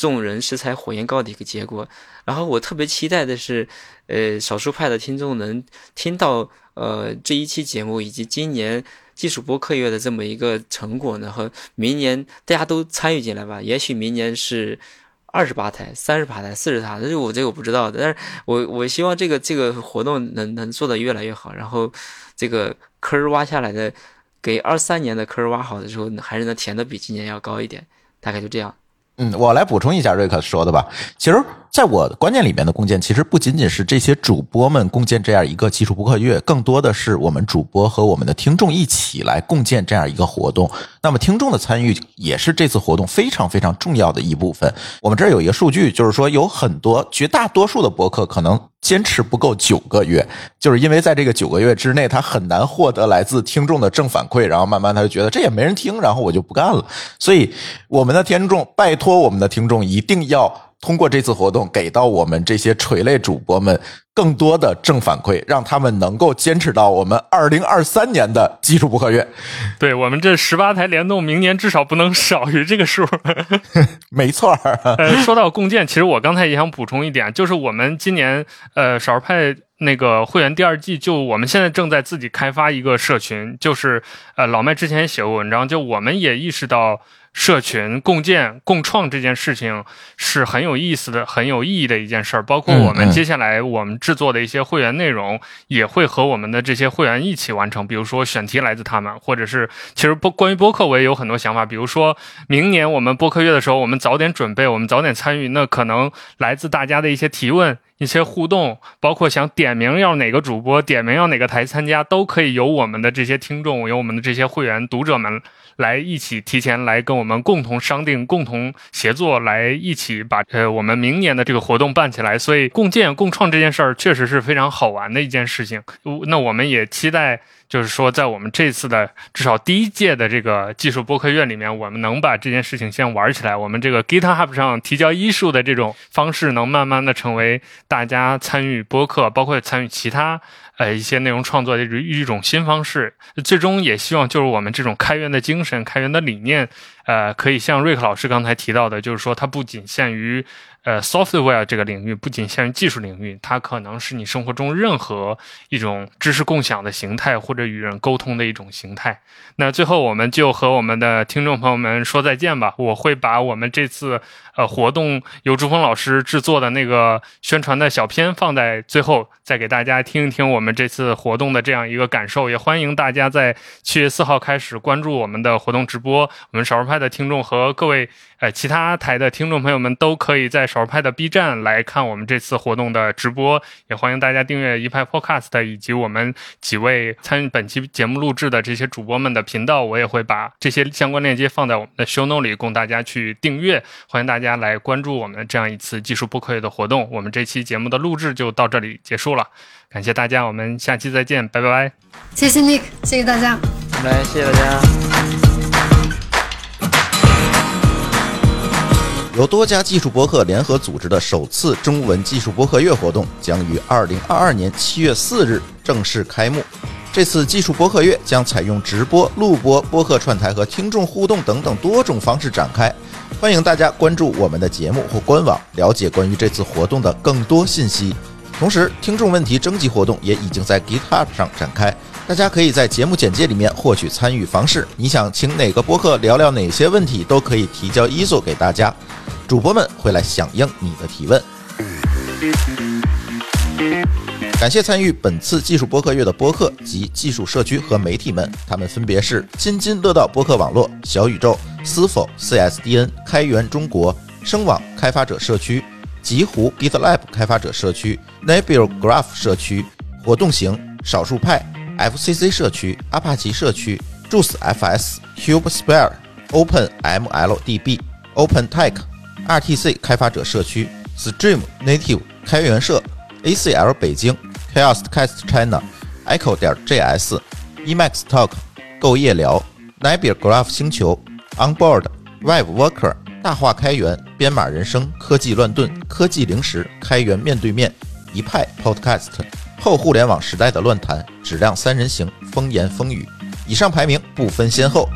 Speaker 2: 众人拾柴火焰高的一个结果。然后我特别期待的是，呃，少数派的听众能听到。呃，这一期节目以及今年技术播客月的这么一个成果呢，和明年大家都参与进来吧。也许明年是二十八台、三十八台、四十台，这我这个我不知道的。但是我我希望这个这个活动能能做得越来越好，然后这个坑挖下来的，给二三年的坑挖好的时候，还是能填的比今年要高一点。大概就这样。
Speaker 3: 嗯，我来补充一下瑞克说的吧。其实。在我的观念里面的共建，其实不仅仅是这些主播们共建这样一个基础播客月，更多的是我们主播和我们的听众一起来共建这样一个活动。那么听众的参与也是这次活动非常非常重要的一部分。我们这儿有一个数据，就是说有很多绝大多数的博客可能坚持不够九个月，就是因为在这个九个月之内，他很难获得来自听众的正反馈，然后慢慢他就觉得这也没人听，然后我就不干了。所以我们的听众，拜托我们的听众一定要。通过这次活动，给到我们这些垂类主播们更多的正反馈，让他们能够坚持到我们二零二三年的基础播客月。
Speaker 1: 对我们这十八台联动，明年至少不能少于这个数。
Speaker 3: 没错。
Speaker 1: 呃，说到共建，其实我刚才也想补充一点，就是我们今年呃少数派那个会员第二季，就我们现在正在自己开发一个社群，就是呃老麦之前写过文章，就我们也意识到。社群共建共创这件事情是很有意思的、很有意义的一件事儿。包括我们接下来我们制作的一些会员内容，也会和我们的这些会员一起完成。比如说选题来自他们，或者是其实播关于播客我也有很多想法。比如说明年我们播客月的时候，我们早点准备，我们早点参与，那可能来自大家的一些提问。一些互动，包括想点名要哪个主播，点名要哪个台参加，都可以由我们的这些听众，由我们的这些会员读者们来一起提前来跟我我们共同商定、共同协作，来一起把呃我们明年的这个活动办起来。所以共建共创这件事儿确实是非常好玩的一件事情。那我们也期待。就是说，在我们这次的至少第一届的这个技术播客院里面，我们能把这件事情先玩起来。我们这个 GitHub 上提交艺术的这种方式，能慢慢的成为大家参与播客，包括参与其他呃一些内容创作的一种新方式。最终也希望就是我们这种开源的精神、开源的理念，呃，可以像瑞克老师刚才提到的，就是说它不仅限于。呃，software 这个领域不仅限于技术领域，它可能是你生活中任何一种知识共享的形态，或者与人沟通的一种形态。那最后，我们就和我们的听众朋友们说再见吧。我会把我们这次呃活动由朱峰老师制作的那个宣传的小片放在最后，再给大家听一听我们这次活动的这样一个感受。也欢迎大家在七月四号开始关注我们的活动直播。我们少数派的听众和各位呃其他台的听众朋友们都可以在。少派的 B 站来看我们这次活动的直播，也欢迎大家订阅一派 Podcast 以及我们几位参与本期节目录制的这些主播们的频道，我也会把这些相关链接放在我们的 Show Note 里，供大家去订阅。欢迎大家来关注我们这样一次技术播客的活动。我们这期节目的录制就到这里结束了，感谢大家，我们下期再见，拜拜拜。
Speaker 4: 谢谢 Nick，谢谢大家。
Speaker 2: 来，谢谢大家。
Speaker 3: 由多家技术博客联合组织的首次中文技术博客月活动将于二零二二年七月四日正式开幕。这次技术博客月将采用直播、录播、播客串台和听众互动等等多种方式展开。欢迎大家关注我们的节目或官网，了解关于这次活动的更多信息。同时，听众问题征集活动也已经在 GitHub 上展开，大家可以在节目简介里面获取参与方式。你想请哪个播客聊聊哪些问题，都可以提交一作给大家。主播们会来响应你的提问。感谢参与本次技术播客月的播客及技术社区和媒体们，他们分别是津津乐道播客网络、小宇宙、思否、CSDN、开源中国、声网开发者社区、极狐 GitLab 开发者社区、Nebula Graph 社区、活动型少数派 FCC 社区、阿帕奇社区、Juice FS、CubeSphere、OpenMLDB、OpenTech。RTC 开发者社区、Stream Native 开源社、ACL 北京、Chaoscast China、Echo 点 JS、Emacs Talk、够夜聊、Nebula Graph 星球、Onboard、Web Worker、大话开源、编码人生、科技乱炖、科技零食、开源面对面、一派 Podcast、后互联网时代的乱谈、质量三人行、风言风语。以上排名不分先后。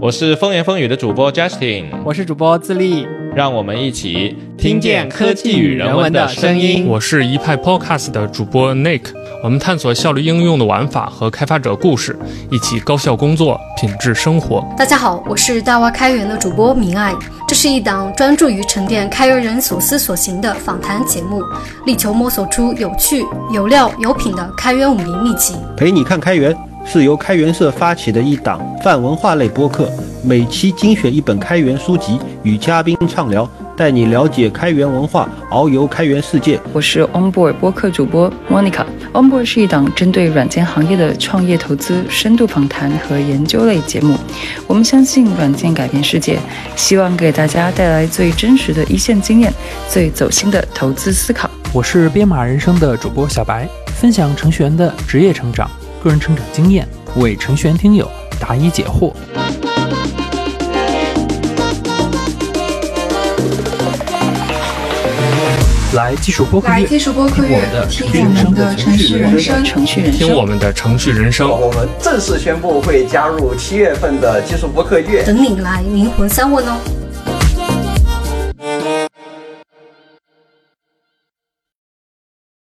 Speaker 5: 我是风言风语的主播 Justin，
Speaker 6: 我是主播自立，
Speaker 5: 让我们一起听见科技与人文的声音。
Speaker 1: 我是一派 Podcast 的主播 Nick，我们探索效率应用的玩法和开发者故事，一起高效工作，品质生活。
Speaker 4: 大家好，我是大蛙开源的主播明爱，这是一档专注于沉淀开源人所思所行的访谈节目，力求摸索出有趣、有料、有品的开源武林秘籍，
Speaker 7: 陪你看开源。是由开源社发起的一档泛文化类播客，每期精选一本开源书籍，与嘉宾畅聊，带你了解开源文化，遨游开源世界。
Speaker 8: 我是 Onboard 播客主播 Monica。Onboard 是一档针对软件行业的创业投资深度访谈和研究类节目。我们相信软件改变世界，希望给大家带来最真实的一线经验，最走心的投资思考。
Speaker 6: 我是编码人生的主播小白，分享程序员的职业成长。个人成长经验，为程序员听友答疑解惑。
Speaker 9: 来技术播客月，听我们的程序人生，
Speaker 8: 程序人生，
Speaker 1: 听我们的程序人生。
Speaker 10: 我们正式宣布会加入七月份的技术播客月，
Speaker 4: 等你来灵魂三问哦。